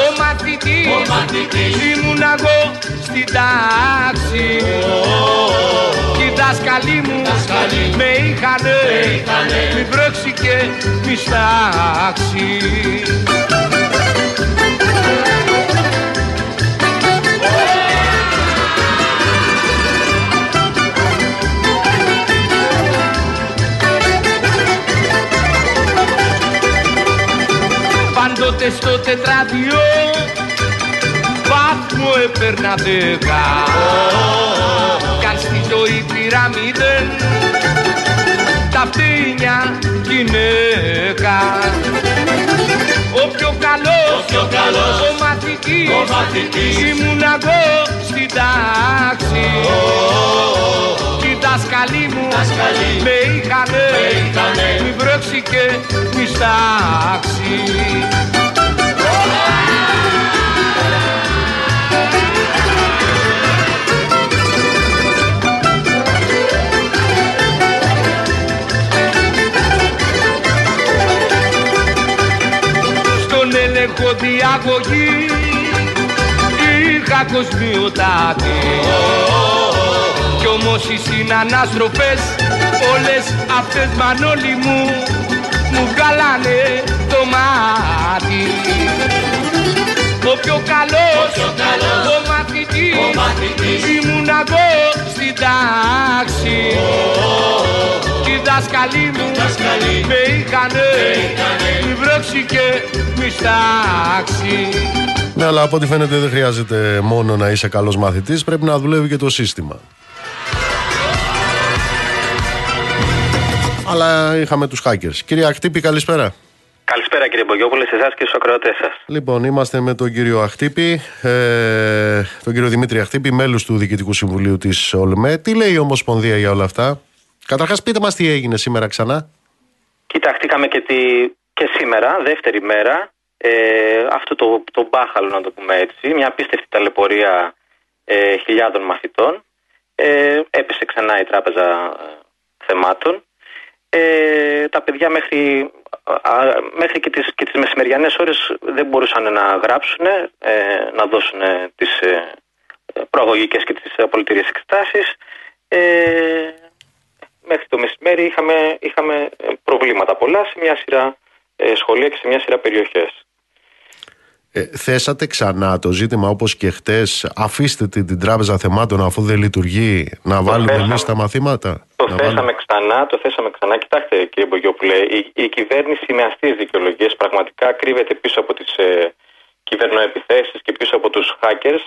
ο μαθητής, ήμουν εγώ στην τάξη. Και οι δάσκαλοι μου με είχανε, μη βρέξει και μη στάξει Πάντοτε στο τετράδιο Βάθμο έπαιρνα δέκα. Κι αν στη ζωή πήρα μηδέν Τα φτύνια γυναίκα. Ο πιο καλός, Ο πιο καλός, ο μαθητής, ο μαθητής, Ήμουν εγώ στην τάξη. Κι οι δάσκαλοι μου Δάσκαλοι με είχανε είχανε. Μη βρέξει και μη στάξει Στον έλεγχο διαγωγή είχα κοσμιοτάτη κι όμως οι συνανάστροφες όλες αυτές μανόλοι μου μου βγάλανε το μάτι. Ο πιο καλός, πιο καλός, ο μαθητής, ο μαθητής, ήμουν εγώ στην τάξη. Κι οι δάσκαλοι μου δάσκαλοι με είχανε είχανε. μη βρέξει και μη στάξει Ναι, αλλά από ό,τι φαίνεται δεν χρειάζεται μόνο να είσαι καλός μαθητής, πρέπει να δουλεύει και το σύστημα. Αλλά είχαμε τους hackers. Κυρία Ακτύπη, καλησπέρα. Καλησπέρα κύριε Μπογιόπουλε, σε εσάς και στους ακροατές σας. Λοιπόν, είμαστε με τον κύριο Αχτύπη, ε, τον κύριο Δημήτρη Αχτύπη, μέλος του Διοικητικού Συμβουλίου της ΟΛΜΕ. Τι λέει η Ομοσπονδία για όλα αυτά; Καταρχάς πείτε μας τι έγινε σήμερα ξανά. Κοιταχτήκαμε και, τη, και σήμερα, δεύτερη μέρα, ε, αυτό το, το μπάχαλο να το πούμε έτσι, μια απίστευτη ταλαιπωρία ε, χιλιάδων μαθητών. Ε, έπεσε ξανά η τράπεζα ε, θεμάτων. Ε, τα παιδιά μέχρι, α, μέχρι και, τις, και τις μεσημεριανές ώρες δεν μπορούσαν να γράψουν, ε, να δώσουν ε, τις ε, προαγωγικές και τις απολυτήριες εξετάσεις. Ε, μέχρι το μεσημέρι είχαμε, είχαμε ε, προβλήματα πολλά σε μια σειρά ε, σχολεία και σε μια σειρά περιοχές. Ε, θέσατε ξανά το ζήτημα όπως και χτες, αφήστε την, την τράπεζα θεμάτων αφού δεν λειτουργεί, να βάλουμε θέσαμε. εμείς τα μαθήματα; Το να θέσαμε βάλουμε- ξανά, το θέσαμε ξανά. Κοιτάξτε κύριε Μπογιόπουλε, η, η κυβέρνηση με αστείες δικαιολογίες πραγματικά κρύβεται πίσω από τις ε, κυβερνοεπιθέσεις και πίσω από τους hackers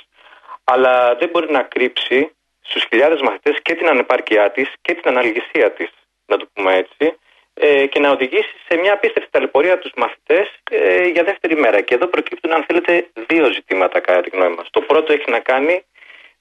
αλλά δεν μπορεί να κρύψει στους χιλιάδες μαθητές και την ανεπάρκειά της και την αναλγησία της, να το πούμε έτσι, ε, και να οδηγήσει σε μια απίστευτη ταλαιπωρία τους μαθητές ε, για δεύτερη μέρα. Και εδώ προκύπτουν, αν θέλετε, δύο ζητήματα κατά τη γνώμη μας. Το πρώτο έχει να κάνει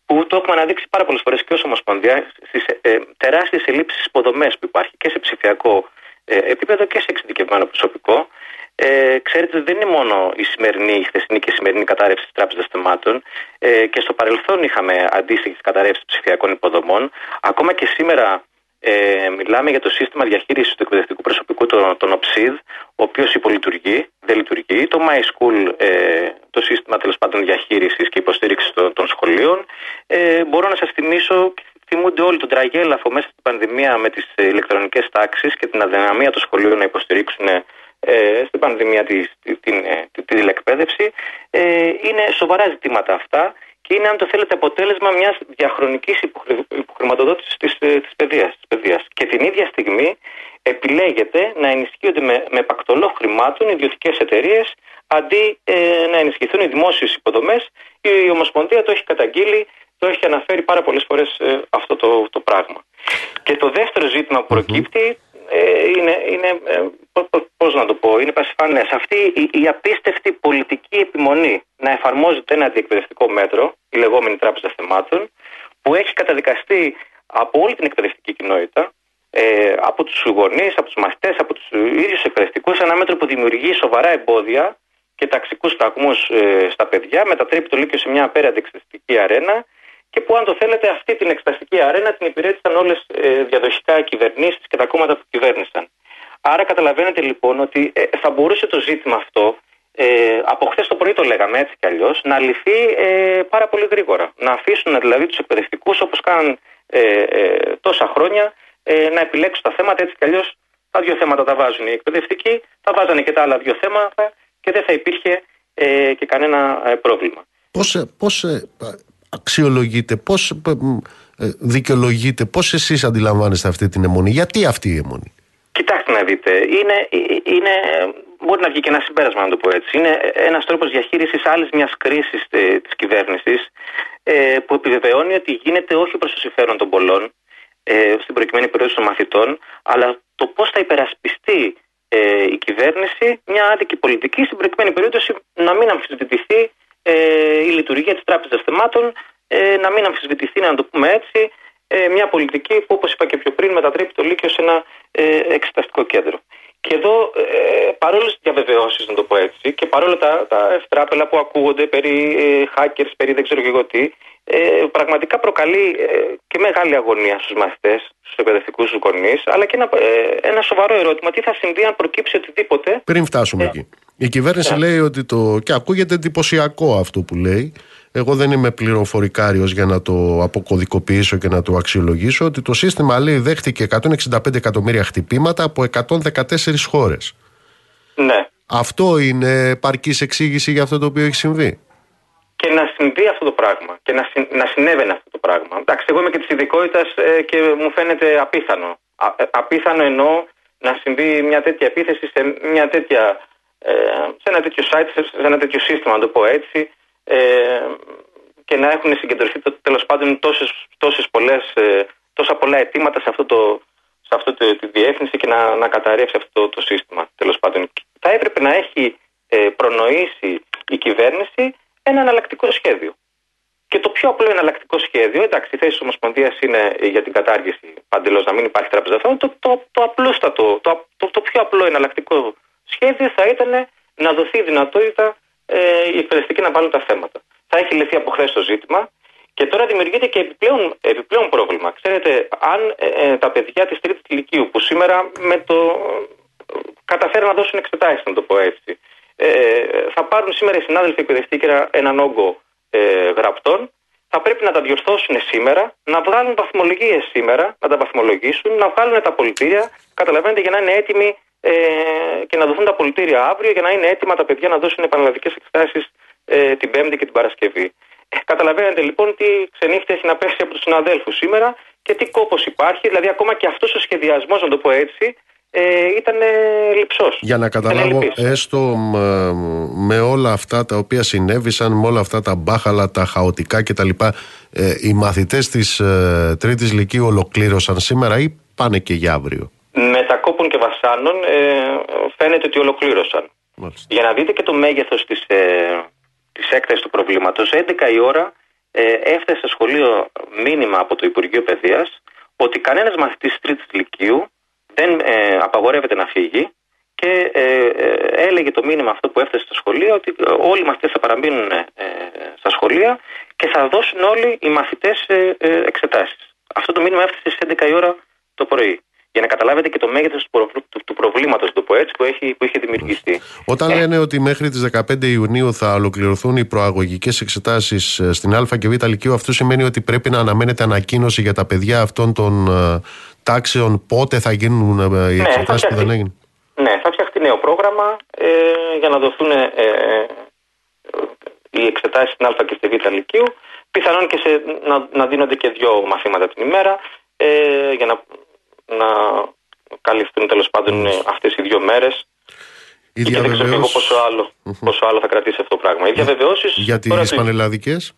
που το έχουμε αναδείξει πάρα πολλές φορές και ως Ομοσπονδία στις ε, τεράστιες ελλείψεις υποδομές που υπάρχει και σε ψηφιακό ε, επίπεδο και σε εξειδικευμένο προσωπικό. Ε, ξέρετε ότι δεν είναι μόνο η σημερινή, η χθεσινή και η σημερινή κατάρρευση της Τράπεζας Θεμάτων. Ε, και στο παρελθόν είχαμε αντίστοιχες καταρρεύσεις ψηφιακών υποδομών. Ακόμα και σήμερα ε, μιλάμε για το σύστημα διαχείρισης του εκπαιδευτικού προσωπικού, τον, τον OPSID, ο οποίος υπολειτουργεί, δεν λειτουργεί. Το My School, ε, το σύστημα τέλος πάντων διαχείρισης και υποστήριξης των, των σχολείων. Ε, μπορώ να σας θυμίσω, θυμούνται όλοι τον τραγέλαφο μέσα στην πανδημία με τις ηλεκτρονικές τάξεις και την αδυναμία των σχολείων να υποστηρίξουν ε, στην πανδημία της, την, την, την τηλεκπαίδευση. Ε, είναι σοβαρά ζητήματα αυτά και είναι, αν το θέλετε, αποτέλεσμα μιας διαχρονικής υποχρηματοδότησης της της παιδείας, της παιδείας. Και την ίδια στιγμή επιλέγεται να ενισχύονται με, με πακτολό χρημάτων ιδιωτικές εταιρείες αντί ε, να ενισχυθούν οι δημόσιες υποδομές. Η Ομοσπονδία το έχει καταγγείλει, το έχει αναφέρει πάρα πολλές φορές ε, αυτό το, το πράγμα. Και το δεύτερο ζήτημα που προκύπτει ε, είναι, είναι ε, πώς να το πω, είναι πασιφανές. Αυτή η, η απίστευτη πολιτική επιμονή να εφαρμόζεται ένα αντιεκπαιδευτικό μέτρο, η λεγόμενη Τράπεζα Θεμάτων, που έχει καταδικαστεί από όλη την εκπαιδευτική κοινότητα, ε, από τους γονείς, από τους μαθητές, από τους ίδιους εκπαιδευτικούς, ένα μέτρο που δημιουργεί σοβαρά εμπόδια και ταξικούς φραγμού στα παιδιά, μετατρέπει το Λύκειο σε μια απέραντη εξεταστική αρένα και που αν το θέλετε αυτή την εξεταστική αρένα την υπηρέτησαν όλες ε, διαδοχικά κυβερνήσεις και τα κόμματα που κυβέρνησαν. Άρα καταλαβαίνετε λοιπόν ότι ε, θα μπορούσε το ζήτημα αυτό, ε, από χθες το πρωί το λέγαμε έτσι κι αλλιώς, να λυθεί ε, πάρα πολύ γρήγορα. Να αφήσουν δηλαδή τους εκπαιδευτικούς όπως κάνουν ε, ε, τόσα χρόνια ε, να επιλέξουν τα θέματα έτσι κι αλλιώς. Τα δύο θέματα τα βάζουν οι εκπαιδευτικοί, θα βάζανε και τα άλλα δύο θέματα και δεν θα υπήρχε ε, και κανένα ε, πρόβλημα. Πώς, πώς ε, αξιολογείτε, πώς ε, ε, δικαιολογείτε, πώς εσείς αντιλαμβάνεστε αυτή την αιμονή, γιατί αυτή η αιμονή; Κοιτάξτε να δείτε, είναι, είναι, μπορεί να βγει και ένα συμπέρασμα να το πω έτσι. Είναι ένας τρόπος διαχείρισης άλλης μιας κρίσης ε, της κυβέρνησης ε, που επιβεβαιώνει ότι γίνεται όχι προς το συμφέρον των πολλών ε, στην προκειμένη περίοδο των μαθητών, αλλά το πώς θα υπερασπιστεί ε, η κυβέρνηση μια άδικη πολιτική στην προκειμένη περίπτωση να μην αμφισβητηθεί ε, η λειτουργία της Τράπεζας Θεμάτων, ε, να μην αμφισβητηθεί, να το πούμε έτσι, ε, μια πολιτική που όπως είπα και πιο πριν μετατρέπει το Λύκειο σε ένα ε, εξεταστικό κέντρο. Και εδώ ε, παρόλες τις διαβεβαιώσεις, να το πω έτσι, και παρόλα τα, τα ευτράπελα που ακούγονται περί ε, hackers, περί δεν ξέρω και εγώ τι, ε, πραγματικά προκαλεί ε, και μεγάλη αγωνία στους μαθητές, στους εκπαιδευτικούς γονείς, αλλά και ένα, ε, ένα σοβαρό ερώτημα, τι θα συμβεί αν προκύψει οτιδήποτε; Πριν φτάσουμε Ε, εκεί. Η κυβέρνηση ναι. λέει ότι το. και ακούγεται εντυπωσιακό αυτό που λέει. Εγώ δεν είμαι πληροφορικάριος για να το αποκωδικοποιήσω και να το αξιολογήσω ότι το σύστημα λέει δέχτηκε 165 εκατομμύρια χτυπήματα από 114 χώρες. Ναι. Αυτό είναι επαρκής εξήγηση για αυτό το οποίο έχει συμβεί. Και να συμβεί αυτό το πράγμα και να, συ- να συνέβαινε αυτό το πράγμα. Εντάξει, εγώ είμαι και της ειδικότητας και μου φαίνεται απίθανο. Α, ε, απίθανο εννοώ να συμβεί μια τέτοια επίθεση σε, μια τέτοια, ε, σε ένα τέτοιο site, σε, σε ένα τέτοιο σύστημα, να το πω έτσι, ε, και να έχουν συγκεντρωθεί το, τέλος πάντων τόσες, τόσες πολλές, ε, τόσα πολλά αιτήματα σε αυτό, το, σε αυτό το, τη διεύθυνση και να, να καταρρεύσει αυτό το, το σύστημα. Τέλος πάντων, θα έπρεπε να έχει ε, προνοήσει η κυβέρνηση ένα εναλλακτικό σχέδιο. Και το πιο απλό εναλλακτικό σχέδιο, εντάξει, η θέση της Ομοσπονδίας είναι για την κατάργηση παντελώς να μην υπάρχει τράπεζα αυτών. Το, το, το απλούστατο, το, το, το πιο απλό εναλλακτικό σχέδιο θα ήταν να δοθεί η δυνατότητα ε, οι εκπαιδευτικοί να βάλουν τα θέματα. Θα έχει λυθεί από χθες το ζήτημα και τώρα δημιουργείται και επιπλέον, επιπλέον πρόβλημα. Ξέρετε, αν ε, ε, τα παιδιά της τρίτης ηλικίου που σήμερα με το, ε, καταφέρουν να δώσουν εξετάσεις, να το πω έτσι, ε, θα πάρουν σήμερα οι συνάδελφοι εκπαιδευτικοί ένα, έναν όγκο ε, γραπτών, θα πρέπει να τα διορθώσουν σήμερα, να βγάλουν βαθμολογίες σήμερα, να τα βαθμολογήσουν, να βγάλουν τα πολιτήρια, καταλαβαίνετε, για να είναι έτοιμοι ε, και να δοθούν τα πολιτήρια αύριο, για να είναι έτοιμα τα παιδιά να δώσουν επαναλλαδικέ εξετάσει ε, την Πέμπτη και την Παρασκευή. Ε, καταλαβαίνετε λοιπόν τι ξενύχτη έχει να πέσει από τους συναδέλφους σήμερα και τι κόπος υπάρχει, δηλαδή ακόμα και αυτός ο σχεδιασμός, να το πω έτσι, ε, ήταν λυψός. Για να Ήταν καταλάβω, λυπής. έστω μ, με όλα αυτά τα οποία συνέβησαν, με όλα αυτά τα μπάχαλα, τα χαοτικά κτλ. Ε, οι μαθητές της ε, τρίτης λυκείου ολοκλήρωσαν σήμερα ή πάνε και για αύριο; Με τα κόπων και βασάνων ε, φαίνεται ότι ολοκλήρωσαν. Μάλιστα. Για να δείτε και το μέγεθος της, ε, της έκτασης του προβλήματος, 11 η ώρα ε, έφτασε στο σχολείο μήνυμα από το Υπουργείο Παιδείας ότι κανένας μαθητής της τρίτης λυκείου δεν ε, απαγορεύεται να φύγει και ε, ε, έλεγε το μήνυμα αυτό που έφτασε στο σχολείο ότι ε, όλοι οι μαθητές θα παραμείνουν ε, στα σχολεία και θα δώσουν όλοι οι μαθητές ε, ε, εξετάσεις. Αυτό το μήνυμα έφτασε στις 11 η ώρα το πρωί. Για να καταλάβετε και το μέγεθος του, προβλ- του, του προβλήματος, το πω έτσι, που έχει, που έχει δημιουργηθεί. Όταν λένε ότι μέχρι τις 15 Ιουνίου θα ολοκληρωθούν οι προαγωγικές εξετάσεις ε, στην Α και Β Λυκείου, αυτό σημαίνει ότι πρέπει να αναμένεται ανακοίνωση για τα παιδιά αυτών των ε, τάξεων πότε θα γίνουν ε, οι Ναι, εξετάσεις θα που δεν φτιαχτεί. έγιναν; Ναι, θα φτιαχτεί νέο πρόγραμμα ε, για να δοθούν ε, ε, οι εξετάσεις στην Α και στη Β Λυκείου. Πιθανόν και σε, να, να δίνονται και δύο μαθήματα την ημέρα ε, για να, να καλυφθούν τέλος πάντων αυτές οι δύο μέρες. Οι Και δεν ξέρω και εγώ διαβεβαιώσεις πόσο άλλο, πόσο άλλο θα κρατήσει αυτό το πράγμα. Οι διαβεβαιώσει. για τις πανελλαδικές;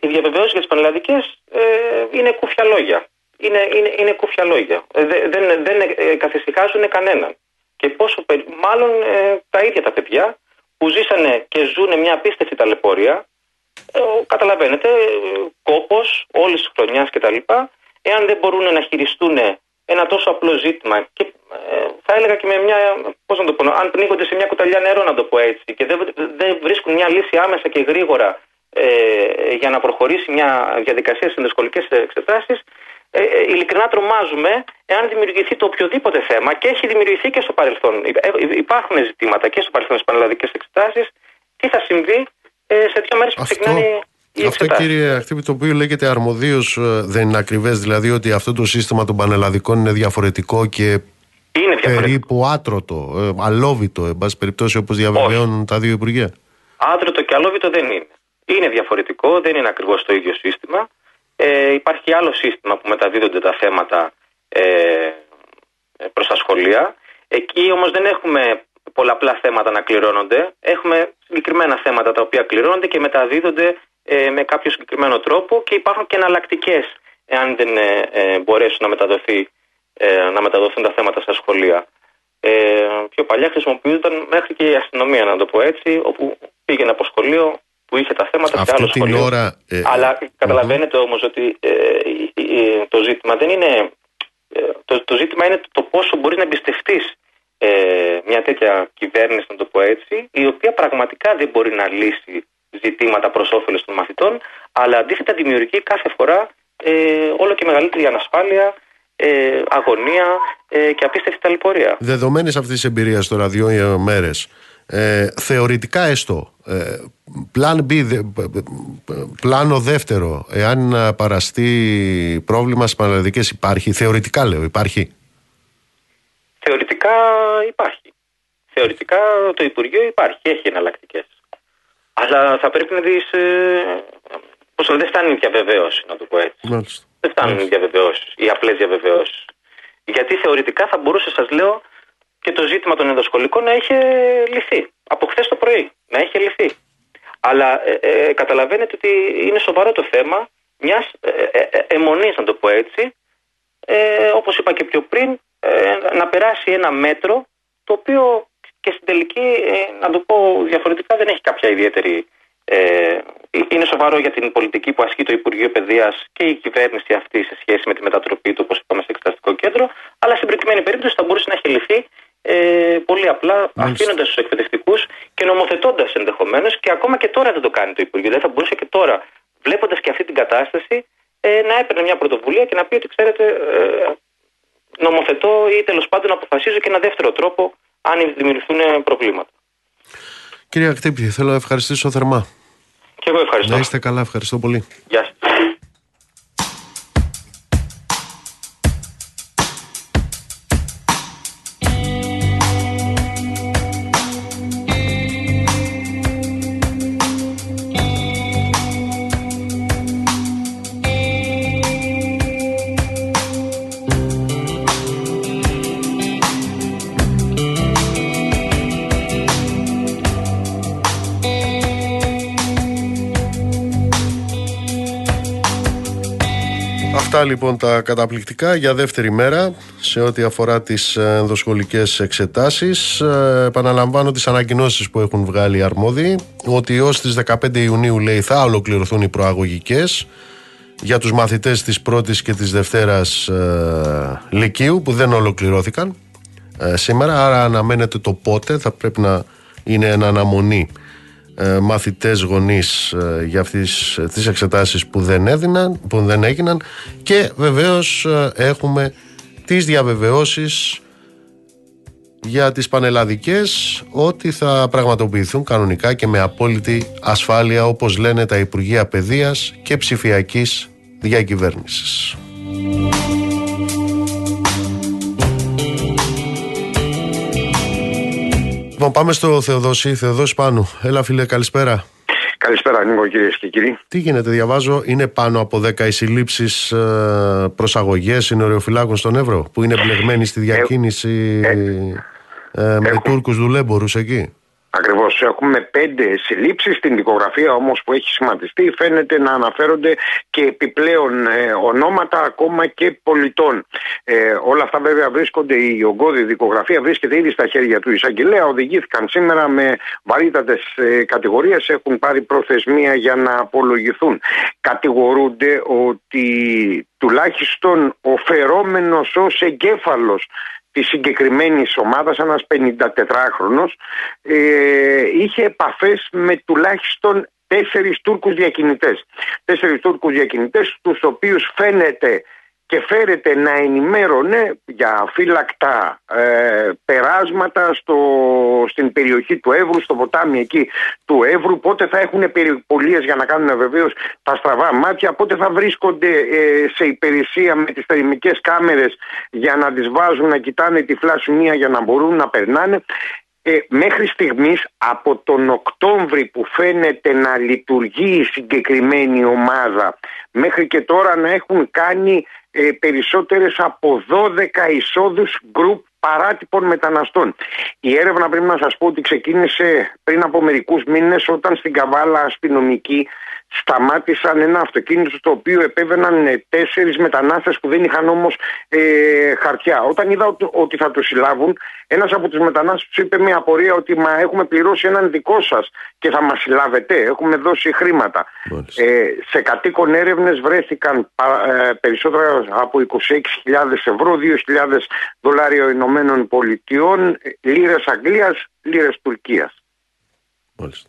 Οι διαβεβαιώσεις για τις πανελλαδικές ε, είναι κούφια λόγια. Είναι, είναι, είναι κούφια λόγια. Ε, δε- δεν δεν ε, καθησυχάζουν κανέναν. Και πόσο περι- μάλλον ε, τα ίδια τα παιδιά που ζήσανε και ζουν μια απίστευτη ταλαιπωρία, ε, ο- καταλαβαίνετε, ε, κόπος όλης της χρονιάς κτλ. Εάν δεν μπορούν να χειριστούν ένα τόσο απλό ζήτημα και ε, θα έλεγα και με μια, πώς να το πω, αν πνίγονται σε μια κουταλιά νερό να το πω έτσι και δεν, δεν βρίσκουν μια λύση άμεσα και γρήγορα ε, για να προχωρήσει μια διαδικασία σε δυσκολικές εξετάσεις ε, ε, ειλικρινά τρομάζουμε εάν δημιουργηθεί το οποιοδήποτε θέμα και έχει δημιουργηθεί και στο παρελθόν. Ε, υπάρχουν ζητήματα και στο παρελθόν στις πανελλαδικές εξετάσεις. Τι θα συμβεί ε, σε δύο μέρες που ξεκινάνε οι Αυτό κύριε Αχτύπη το οποίο λέγεται αρμοδίως δεν είναι ακριβές, δηλαδή ότι αυτό το σύστημα των πανελλαδικών είναι διαφορετικό και είναι περίπου άτρωτο, αλόβητο, εν πάση περιπτώσει όπως διαβεβαιώνουν τα δύο Υπουργεία. Άτρωτο και αλόβητο δεν είναι. Είναι διαφορετικό, δεν είναι ακριβώς το ίδιο σύστημα. Ε, υπάρχει άλλο σύστημα που μεταδίδονται τα θέματα ε, προς τα σχολεία. Εκεί όμως δεν έχουμε πολλαπλά θέματα να κληρώνονται. Έχουμε συγκεκριμένα θέματα τα οποία κληρώνονται και μεταδίδονται ε, με κάποιο συγκεκριμένο τρόπο και υπάρχουν και εναλλακτικές εάν δεν ε, ε, μπορέσουν να, μεταδοθεί, να μεταδοθούν τα θέματα στα σχολεία. Ε, πιο παλιά χρησιμοποιούνταν μέχρι και η αστυνομία, να το πω έτσι, όπου πήγαινε από σχολείο, που είχε τα θέματα Αυτή σε άλλο την σχολείο. Ώρα, ε, Αλλά καταλαβαίνετε όμως ότι ε, το ζήτημα δεν είναι... Ε, το, το ζήτημα είναι το πόσο μπορεί να εμπιστευτείς ε, μια τέτοια κυβέρνηση, να το πω έτσι, η οποία πραγματικά δεν μπορεί να λύσει ζητήματα προς όφελος των μαθητών, αλλά αντίθετα δημιουργεί κάθε φορά ε, όλο και μεγαλύτερη ανασφάλεια, ε, αγωνία ε, και απίστευτη ταλαιπωρία. Δεδομένης αυτής της εμπειρίας τώρα δύο μέρες, ε, θεωρητικά έστω, ε, πλάν B, πλάνο δεύτερο, εάν παραστεί πρόβλημα στις πανελλαδικές υπάρχει, θεωρητικά λέω, υπάρχει; Θεωρητικά υπάρχει. Θεωρητικά το Υπουργείο υπάρχει, έχει εναλλακτικές. Αλλά θα πρέπει να δεις, ε, πώς δεν φτάνει η διαβεβαίωση, να το πω έτσι. Μάλιστα. Δεν φτάνουν οι διαβεβαιώσεις, οι απλές διαβεβαιώσεις. Γιατί θεωρητικά θα μπορούσε, σας λέω, και το ζήτημα των ενδοσχολικών να είχε λυθεί. Από χθες το πρωί να είχε λυθεί. Αλλά ε, ε, καταλαβαίνετε ότι είναι σοβαρό το θέμα μιας ε, ε, αιμονής, να το πω έτσι, ε, όπως είπα και πιο πριν, να περάσει ένα μέτρο το οποίο και στην τελική, να το πω διαφορετικά, δεν έχει κάποια ιδιαίτερη. είναι σοβαρό για την πολιτική που ασκεί το Υπουργείο Παιδείας και η κυβέρνηση αυτή σε σχέση με τη μετατροπή του, όπως είπαμε, σε εξεταστικό κέντρο. Αλλά στην προκειμένη περίπτωση θα μπορούσε να έχει λυθεί ε, πολύ απλά αφήνοντας τους εκπαιδευτικούς και νομοθετώντας ενδεχομένως και ακόμα και τώρα δεν το κάνει το Υπουργείο. Δεν θα μπορούσε και τώρα, βλέποντας και αυτή την κατάσταση, ε, να έπαιρνε μια πρωτοβουλία και να πει ότι ξέρετε, ε, νομοθετώ ή τέλος πάντων αποφασίζω και ένα δεύτερο τρόπο αν δημιουργηθούν προβλήματα. Κύριε Ακτύπη, θέλω να ευχαριστήσω θερμά. Και εγώ ευχαριστώ. Να είστε καλά, ευχαριστώ πολύ. Γεια σας. Λοιπόν τα καταπληκτικά για δεύτερη μέρα σε ό,τι αφορά τις ενδοσχολικές εξετάσεις. Ε, επαναλαμβάνω τις ανακοινώσεις που έχουν βγάλει οι αρμόδιοι ότι ως τις 15 Ιουνίου λέει θα ολοκληρωθούν οι προαγωγικές για τους μαθητές της πρώτης και της δευτέρας ε, Λυκείου που δεν ολοκληρώθηκαν ε, σήμερα άρα αναμένεται το πότε θα πρέπει να είναι ένα αναμονή ε, μαθητές γονείς ε, για αυτές τις εξετάσεις που δεν, έδιναν, που δεν έγιναν και βεβαίως ε, έχουμε τις διαβεβαιώσεις για τις πανελλαδικές ότι θα πραγματοποιηθούν κανονικά και με απόλυτη ασφάλεια όπως λένε τα Υπουργεία Παιδείας και Ψηφιακής Διακυβέρνησης. Λοιπόν, πάμε στο Θεοδόση. Θεοδόση πάνω. Έλα, φίλε, καλησπέρα. Καλησπέρα, Νίκο, κυρίες και κύριοι. Τι γίνεται, διαβάζω, είναι πάνω από 10 οι συλλήψει ε, προσαγωγές συνοριοφυλάκων στον Εύρο που είναι μπλεγμένοι στη διακίνηση ε, ε, με Τούρκους δουλέμπορους εκεί. Ακριβώς. Έχουμε πέντε συλλήψεις. Στην δικογραφία όμως που έχει σχηματιστεί φαίνεται να αναφέρονται και επιπλέον ε, ονόματα ακόμα και πολιτών. Ε, όλα αυτά βέβαια βρίσκονται, η ογκώδη δικογραφία βρίσκεται ήδη στα χέρια του εισαγγελέα. Οδηγήθηκαν σήμερα με βαρύτατες ε, κατηγορίες. Έχουν πάρει προθεσμία για να απολογηθούν. Κατηγορούνται ότι τουλάχιστον ο φερόμενος ως εγκέφαλος της συγκεκριμένης ομάδας, ένας 54χρονο, ε, είχε επαφές με τουλάχιστον τέσσερις Τούρκους διακινητές. Τέσσερις Τούρκους διακινητές, τους οποίους φαίνεται και φέρεται να ενημέρωνε για φύλακτα ε, περάσματα στο, στην περιοχή του Εύρου, στο ποτάμι εκεί του Εύρου, πότε θα έχουν περιπολίες για να κάνουν βεβαίως τα στραβά μάτια, πότε θα βρίσκονται ε, σε υπηρεσία με τις θερμικές κάμερες για να τις βάζουν να κοιτάνε τη μία για να μπορούν να περνάνε. Ε, μέχρι στιγμής από τον Οκτώβρη που φαίνεται να λειτουργεί η συγκεκριμένη ομάδα μέχρι και τώρα να έχουν κάνει ε, περισσότερες από 12 εισόδους γκρουπ παράτυπων μεταναστών. Η έρευνα πρέπει να σας πω ότι ξεκίνησε πριν από μερικούς μήνες όταν στην Καβάλα αστυνομική σταμάτησαν ένα αυτοκίνητο στο οποίο επέβαιναν ε, τέσσερις μετανάστες που δεν είχαν όμως ε, χαρτιά. Όταν είδα ότι θα του συλλάβουν, ένας από τους μετανάστες τους είπε μια απορία ότι μα έχουμε πληρώσει έναν δικό σας και θα μας συλλάβετε. Έχουμε δώσει χρήματα. Ε, σε κατοίκον έρευνες βρέθηκαν ε, περισσότερα από 26.000 ευρώ, 2.000 δολάρια Ηνωμένων Πολιτειών, λίρες Αγγλίας, λίρες Τουρκίας. Μάλιστα.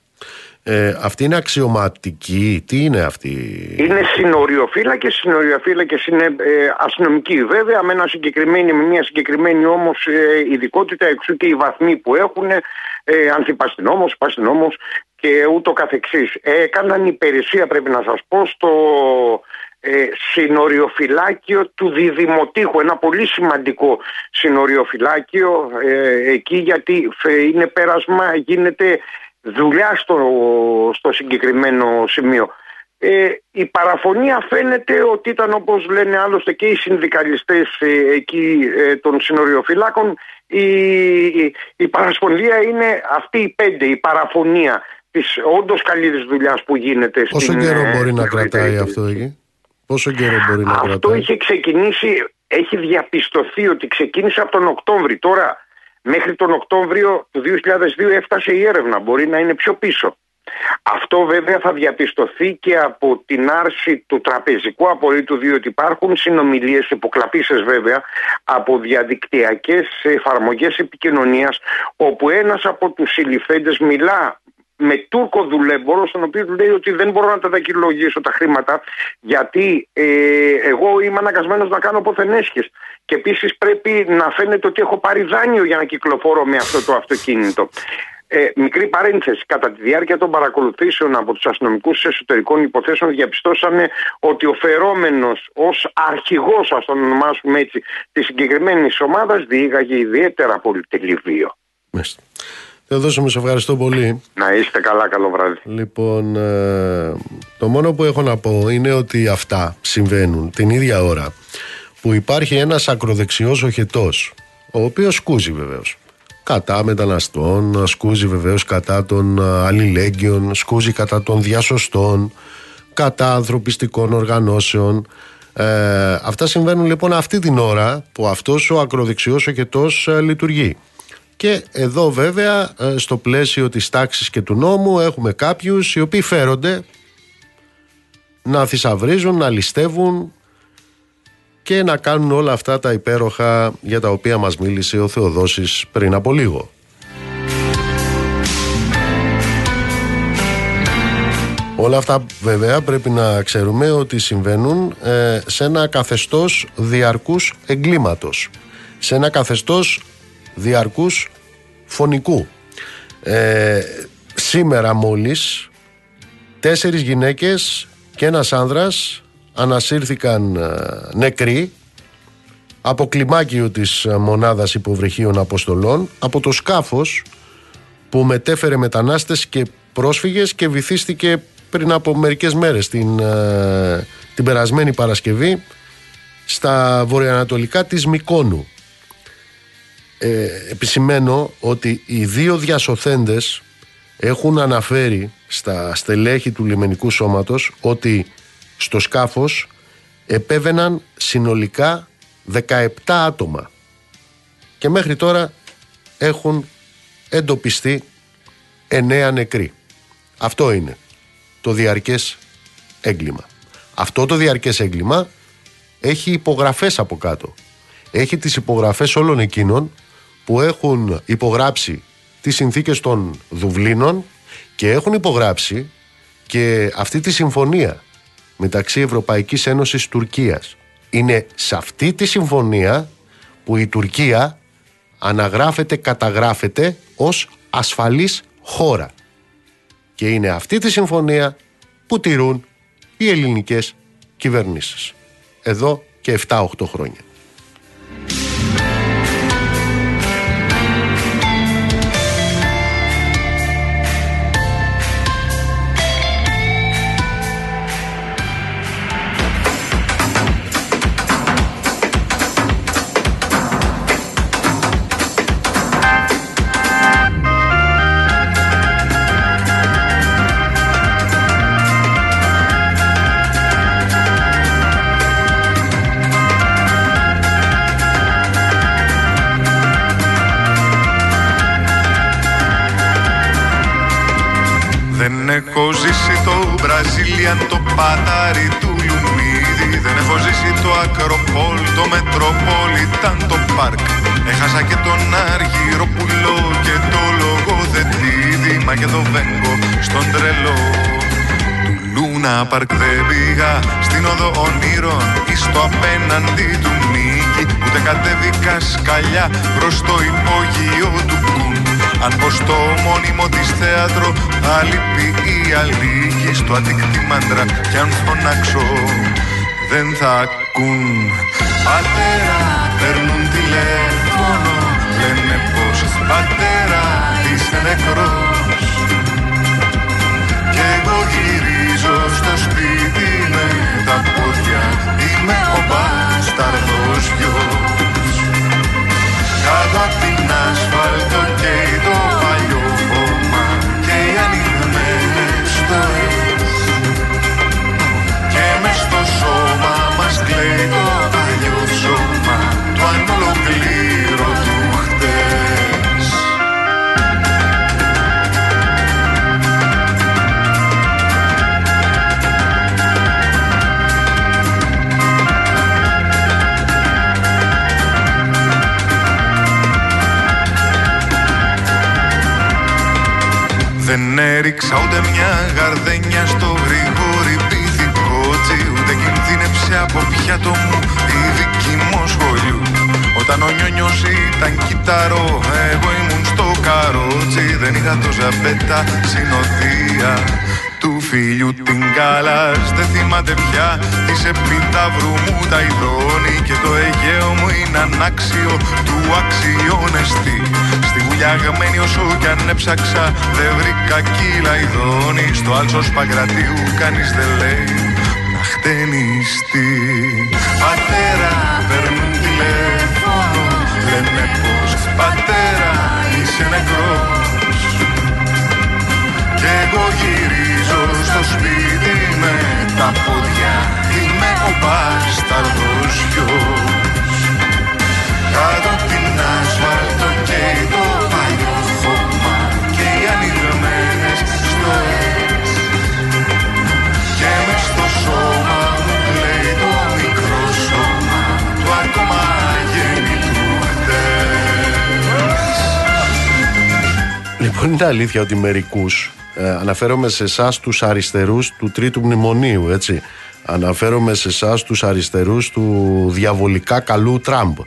Ε, αυτή είναι αξιωματική, τι είναι αυτή; Είναι συνοριοφύλακες, συνοριοφύλακες είναι ε, αστυνομικοί βέβαια, με, ένα συγκεκριμένη, με μια συγκεκριμένη όμως ε, ειδικότητα, εξού και οι βαθμοί που έχουν, ε, ανθιπαστηνόμος, παστηνόμος και ούτω καθεξής. έκαναν υπηρεσία πρέπει να σας πω στο ε, συνοριοφυλάκιο του Διδημοτήχου, ένα πολύ σημαντικό συνοριοφυλάκιο ε, εκεί γιατί είναι πέρασμα, γίνεται δουλειά στο, στο συγκεκριμένο σημείο. Ε, η παραφωνία φαίνεται ότι ήταν όπως λένε άλλωστε και οι συνδικαλιστές ε, εκεί ε, των συνοριοφυλάκων η, η, η παρασπονδία είναι αυτή η πέντε, η παραφωνία της όντως καλής δουλειάς που γίνεται Πόσο στην Πόσο καιρό μπορεί να κρατάει αυτό εκεί; Πόσο καιρό μπορεί να αυτό κρατάει; Αυτό είχε ξεκινήσει, έχει διαπιστωθεί ότι ξεκίνησε από τον Οκτώβρη. Τώρα Μέχρι τον Οκτώβριο του 2002 έφτασε η έρευνα, μπορεί να είναι πιο πίσω. Αυτό βέβαια θα διαπιστωθεί και από την άρση του τραπεζικού απορρίτου διότι υπάρχουν συνομιλίες υποκλαπήσεις βέβαια από διαδικτυακές εφαρμογές επικοινωνίας όπου ένας από τους συλληφθέντες μιλά με Τούρκο δουλέμπορο, στον οποίο του λέει ότι δεν μπορώ να τα δακυλογήσω τα χρήματα, γιατί ε, εγώ είμαι αναγκασμένος να κάνω ποθενέσχες. Και επίσης πρέπει να φαίνεται ότι έχω πάρει δάνειο για να κυκλοφορώ με αυτό το αυτοκίνητο. Ε, μικρή παρένθεση. Κατά τη διάρκεια των παρακολουθήσεων από τους αστυνομικούς εσωτερικών υποθέσεων, διαπιστώσαμε ότι ο φερόμενος ως αρχηγός, ας τον ονομάσουμε έτσι, της συγκεκριμένης ομάδας διήγαγε ιδιαίτερα πολυτελή βίο. Θεοδόση, σε ευχαριστώ πολύ. Να είστε καλά, καλό βράδυ. Λοιπόν, ε, το μόνο που έχω να πω είναι ότι αυτά συμβαίνουν την ίδια ώρα που υπάρχει ένας ακροδεξιός οχετός, ο οποίος σκούζει βεβαίως. Κατά μεταναστών, σκούζει βεβαίως κατά των ε, αλληλέγγυων, σκούζει κατά των διασωστών, κατά ανθρωπιστικών οργανώσεων. Ε, αυτά συμβαίνουν λοιπόν αυτή την ώρα που αυτός ο ακροδεξιός οχετός ε, λειτουργεί. Και εδώ βέβαια ε, στο πλαίσιο της τάξης και του νόμου έχουμε κάποιους οι οποίοι φέρονται να θησαυρίζουν, να ληστεύουν και να κάνουν όλα αυτά τα υπέροχα για τα οποία μας μίλησε ο Θεοδόσης πριν από λίγο. Όλα αυτά βέβαια πρέπει να ξέρουμε ότι συμβαίνουν ε, σε ένα καθεστώς διαρκούς εγκλήματος. Σε ένα καθεστώς διαρκούς φωνικού. Ε, σήμερα μόλις τέσσερις γυναίκες και ένας άνδρας ανασύρθηκαν ε, νεκροί από κλιμάκιο της μονάδας υποβρυχίων αποστολών από το σκάφος που μετέφερε μετανάστες και πρόσφυγες και βυθίστηκε πριν από μερικές μέρες την, ε, την περασμένη Παρασκευή στα βορειοανατολικά της Μικόνου ε, επισημαίνω ότι οι δύο διασωθέντες έχουν αναφέρει στα στελέχη του λιμενικού σώματος ότι στο σκάφος επέβαιναν συνολικά 17 άτομα και μέχρι τώρα έχουν εντοπιστεί 9 νεκροί. Αυτό είναι το διαρκές έγκλημα. Αυτό το διαρκές έγκλημα έχει υπογραφές από κάτω. Έχει τις υπογραφές όλων εκείνων που έχουν υπογράψει τις συνθήκες των Δουβλίνων και έχουν υπογράψει και αυτή τη συμφωνία μεταξύ Ευρωπαϊκής Ένωσης Τουρκίας. Είναι σε αυτή τη συμφωνία που η Τουρκία αναγράφεται, καταγράφεται ως ασφαλής χώρα. Και είναι αυτή τη συμφωνία που τηρούν οι ελληνικές κυβερνήσεις. Εδώ και 7-8 χρόνια. Το πατάρι του Λουμίδι Δεν έχω ζήσει το Ακροπόλ, το Μετροπόλιταν, το Πάρκ. Έχασα και τον Αργυροπουλό και το λογοδετήδι Μα και το Βέγκο στον τρελό. Του Λούνα Πάρκ Δεν πήγα στην οδό ονείρων ή στο απέναντι του Νίκη. Ούτε κατέβηκα σκαλιά προς το υπόγειο του Κουν αν πω στο μόνιμο της θέατρο Αλήπη ή αλήγη στο αντίκτη μάντρα. Κι αν φωνάξω δεν θα ακούν. Πατέρα παίρνουν τηλέφωνο Λένε πως πατέρα είσαι νεκρός. Κι εγώ γυρίζω στο σπίτι με τα πόδια Είμαι ο μπάσταρδος γιος κάτω απ' την ασφάλτο και το παλιό χώμα και οι ανοιγμένες στοές και μες στο σώμα μας κλαίει το παλιό σώμα το ανολοκλήρωτου Δεν έριξα ούτε μια γαρδένια στο γρήγορη πυθικότσι Ούτε κινδύνεψε από πιάτο μου η δική μου σχολείου Όταν ο νιόνιος ήταν κυταρό, εγώ ήμουν στο καρότσι Δεν είχα το ζαμπέτα συνοδεία. του φίλιου την καλάς. Δεν θυμάται πια της επιταύρου μου τα ειδώνει Και το Αιγαίο μου είναι ανάξιο του αξιώνεστη Στη γουλιαγμένη όσο κι αν έψαξα Δεν βρήκα κύλα ειδώνει Στο άλσος Παγκρατίου κανείς δεν λέει να χτενιστεί. Πατέρα παίρνουν τηλέφωνο. Λένε πως πατέρα είσαι νεκρός Κι εγώ γυρίζω στο σπίτι με τα πόδια Είμαι ο μπάσταρδος γιος. Κάτω απ' την ασφάλτο και το παλιό χώμα Και οι ανοιγμένες στοές Και μες στο σώμα μου λέει το μικρό σώμα Του ακόμα γέννητου χτες Λοιπόν, είναι αλήθεια ότι μερικούς, ε, αναφέρομαι σε εσάς τους αριστερούς του Τρίτου Μνημονίου, έτσι. Αναφέρομαι σε εσάς τους αριστερούς του διαβολικά καλού Τραμπ.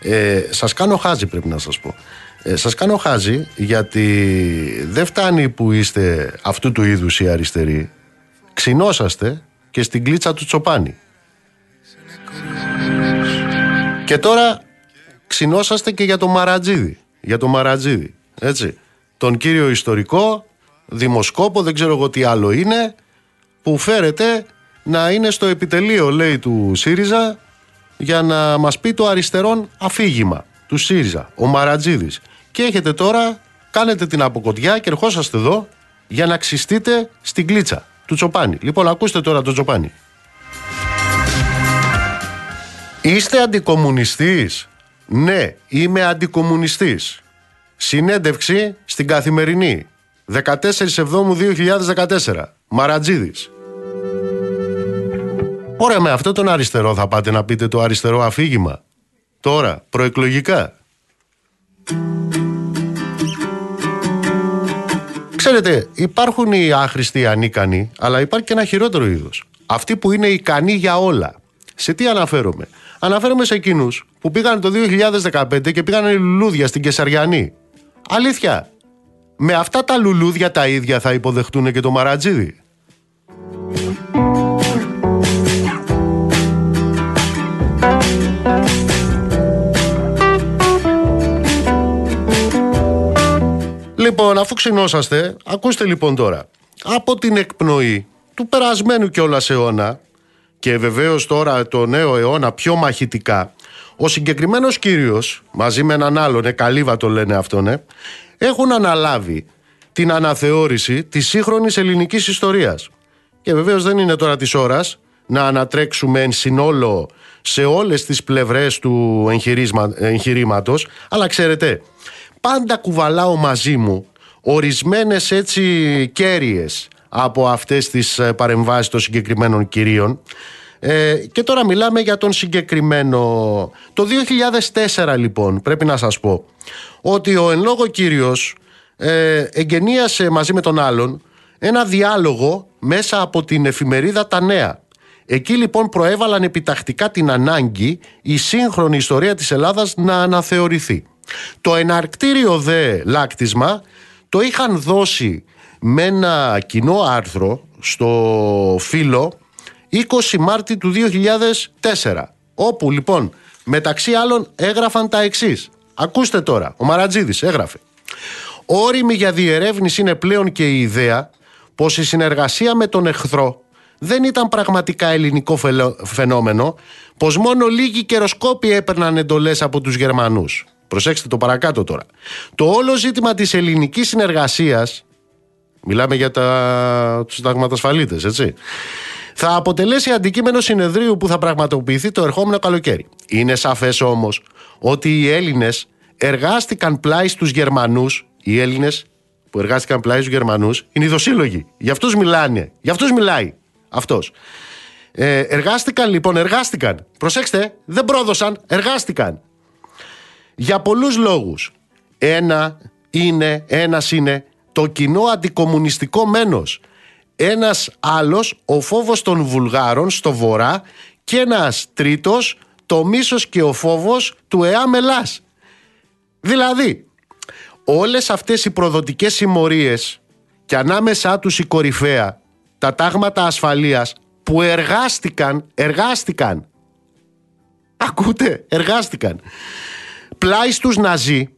Ε, σας κάνω χάζι, πρέπει να σας πω. Ε, σας κάνω χάζι γιατί δεν φτάνει που είστε αυτού του είδους οι αριστεροί. Ξινόσαστε και στην κλίτσα του Τσοπάνη. Και τώρα ξινόσαστε και για το Μαρατζίδη. Για το Μαρατζίδη. Έτσι. Τον κύριο ιστορικό, δημοσκόπο, δεν ξέρω εγώ τι άλλο είναι, που φέρεται να είναι στο επιτελείο, λέει, του ΣΥΡΙΖΑ για να μας πει το αριστερόν αφήγημα του ΣΥΡΙΖΑ, ο Μαρατζίδης. Και έχετε τώρα, κάνετε την αποκοτιά και ερχόσαστε εδώ για να ξυστείτε στην κλίτσα του Τσοπάνη. Λοιπόν, ακούστε τώρα τον Τσοπάνη. Είστε αντικομουνιστής; Ναι, είμαι αντικομουνιστής. Συνέντευξη στην Καθημερινή. 14 Σεβδόμου 2014. Μαρατζίδης. Ωραία, με αυτό τον αριστερό θα πάτε να πείτε το αριστερό αφήγημα. Τώρα, προεκλογικά. Ξέρετε, υπάρχουν οι άχρηστοι ανίκανοι, αλλά υπάρχει και ένα χειρότερο είδος. Αυτοί που είναι ικανοί για όλα. Σε τι αναφέρομαι; Αναφέρομαι σε εκείνους που πήγαν το 2015 και πήγαν λουλούδια στην Κεσαριανή. Αλήθεια. Με αυτά τα λουλούδια τα ίδια θα υποδεχτούν και το Μαρατζίδι. Λοιπόν, αφού ξυνόσαστε, ακούστε λοιπόν τώρα. Από την εκπνοή του περασμένου κιόλας αιώνα και βεβαίως τώρα το νέο αιώνα πιο μαχητικά, ο συγκεκριμένος κύριος, μαζί με έναν άλλον, ε, καλύβα το λένε αυτόν, ε, έχουν αναλάβει την αναθεώρηση της σύγχρονης ελληνικής ιστορίας. Και βεβαίως δεν είναι τώρα της ώρας να ανατρέξουμε εν συνόλο σε όλες τις πλευρές του εγχειρήματος, αλλά ξέρετε, πάντα κουβαλάω μαζί μου ορισμένες έτσι κέρυες από αυτές τις ε, παρεμβάσεις των συγκεκριμένων κυρίων ε, και τώρα μιλάμε για τον συγκεκριμένο το 2004 λοιπόν πρέπει να σας πω ότι ο εν λόγω κύριος ε, εγγενίασε μαζί με τον άλλον ένα διάλογο μέσα από την εφημερίδα Τα Νέα Εκεί λοιπόν προέβαλαν επιτακτικά την ανάγκη η σύγχρονη ιστορία της Ελλάδας να αναθεωρηθεί. Το εναρκτήριο δε λάκτισμα το είχαν δώσει με ένα κοινό άρθρο στο φύλλο 20 Μάρτη του 2004 όπου λοιπόν μεταξύ άλλων έγραφαν τα εξής ακούστε τώρα ο Μαρατζίδης έγραφε Όριμη για διερεύνηση είναι πλέον και η ιδέα πως η συνεργασία με τον εχθρό δεν ήταν πραγματικά ελληνικό φαινόμενο, πως μόνο λίγοι καιροσκόποι έπαιρναν εντολές από τους Γερμανούς. Προσέξτε το παρακάτω τώρα. Το όλο ζήτημα της ελληνικής συνεργασίας, μιλάμε για τα... τους συνταγματασφαλίτες, έτσι, θα αποτελέσει αντικείμενο συνεδρίου που θα πραγματοποιηθεί το ερχόμενο καλοκαίρι. Είναι σαφές όμως ότι οι Έλληνες εργάστηκαν πλάι στους Γερμανούς, οι Έλληνες που εργάστηκαν πλάι στους Γερμανούς είναι οι δοσύλλογοι. Για αυτούς μιλάνε, για αυτούς μιλάει αυτός. Ε, εργάστηκαν λοιπόν, εργάστηκαν. Προσέξτε, δεν πρόδωσαν, εργάστηκαν. Για πολλούς λόγους. Ένα είναι, ένας είναι το κοινό αντικομουνιστικό μένος. Ένας άλλος ο φόβος των Βουλγάρων στο βορρά και ένας τρίτος το μίσος και ο φόβος του ΕΑ Μελάς. Δηλαδή, όλες αυτές οι προδοτικές συμμορίες και ανάμεσά τους η κορυφαία, τα τάγματα ασφαλείας που εργάστηκαν, εργάστηκαν, ακούτε, εργάστηκαν, πλάι στους Ναζί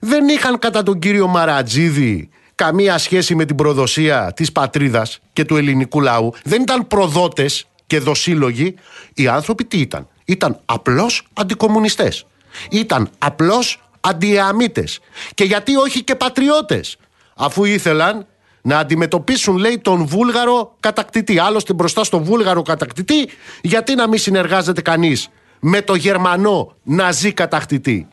δεν είχαν κατά τον κύριο Μαρατζίδη καμία σχέση με την προδοσία της πατρίδας και του ελληνικού λαού. Δεν ήταν προδότες και δοσύλλογοι. Οι άνθρωποι τι ήταν; Ήταν απλώς αντικομουνιστές. Ήταν απλώς αντιεαμίτες. Και γιατί όχι και πατριώτες; Αφού ήθελαν να αντιμετωπίσουν λέει τον Βούλγαρο κατακτητή. Άλλωστε μπροστά στον Βούλγαρο κατακτητή γιατί να μην συνεργάζεται κανείς με το Γερμανό ναζί κατακτητή;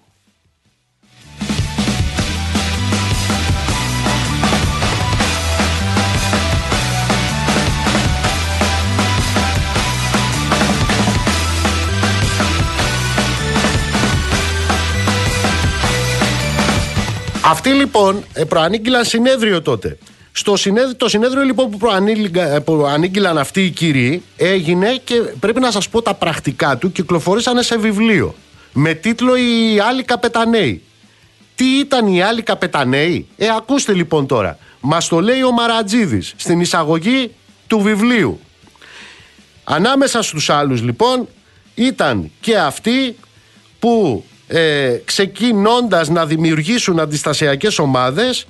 Αυτοί λοιπόν ε, προανήγγυλαν συνέδριο τότε. Στο συνέδριο, το συνέδριο λοιπόν που, που ανήγγυλαν αυτοί οι κύριοι έγινε και πρέπει να σας πω τα πρακτικά του κυκλοφορήσανε σε βιβλίο με τίτλο «Οι άλλοι καπεταναίοι». Τι ήταν οι άλλοι καπεταναίοι; Ε, ακούστε λοιπόν τώρα. Μας το λέει ο Μαρατζίδης στην εισαγωγή του βιβλίου. Ανάμεσα στους άλλους λοιπόν ήταν και αυτοί που ε, ξεκινώντας να δημιουργήσουν αντιστασιακές ομάδες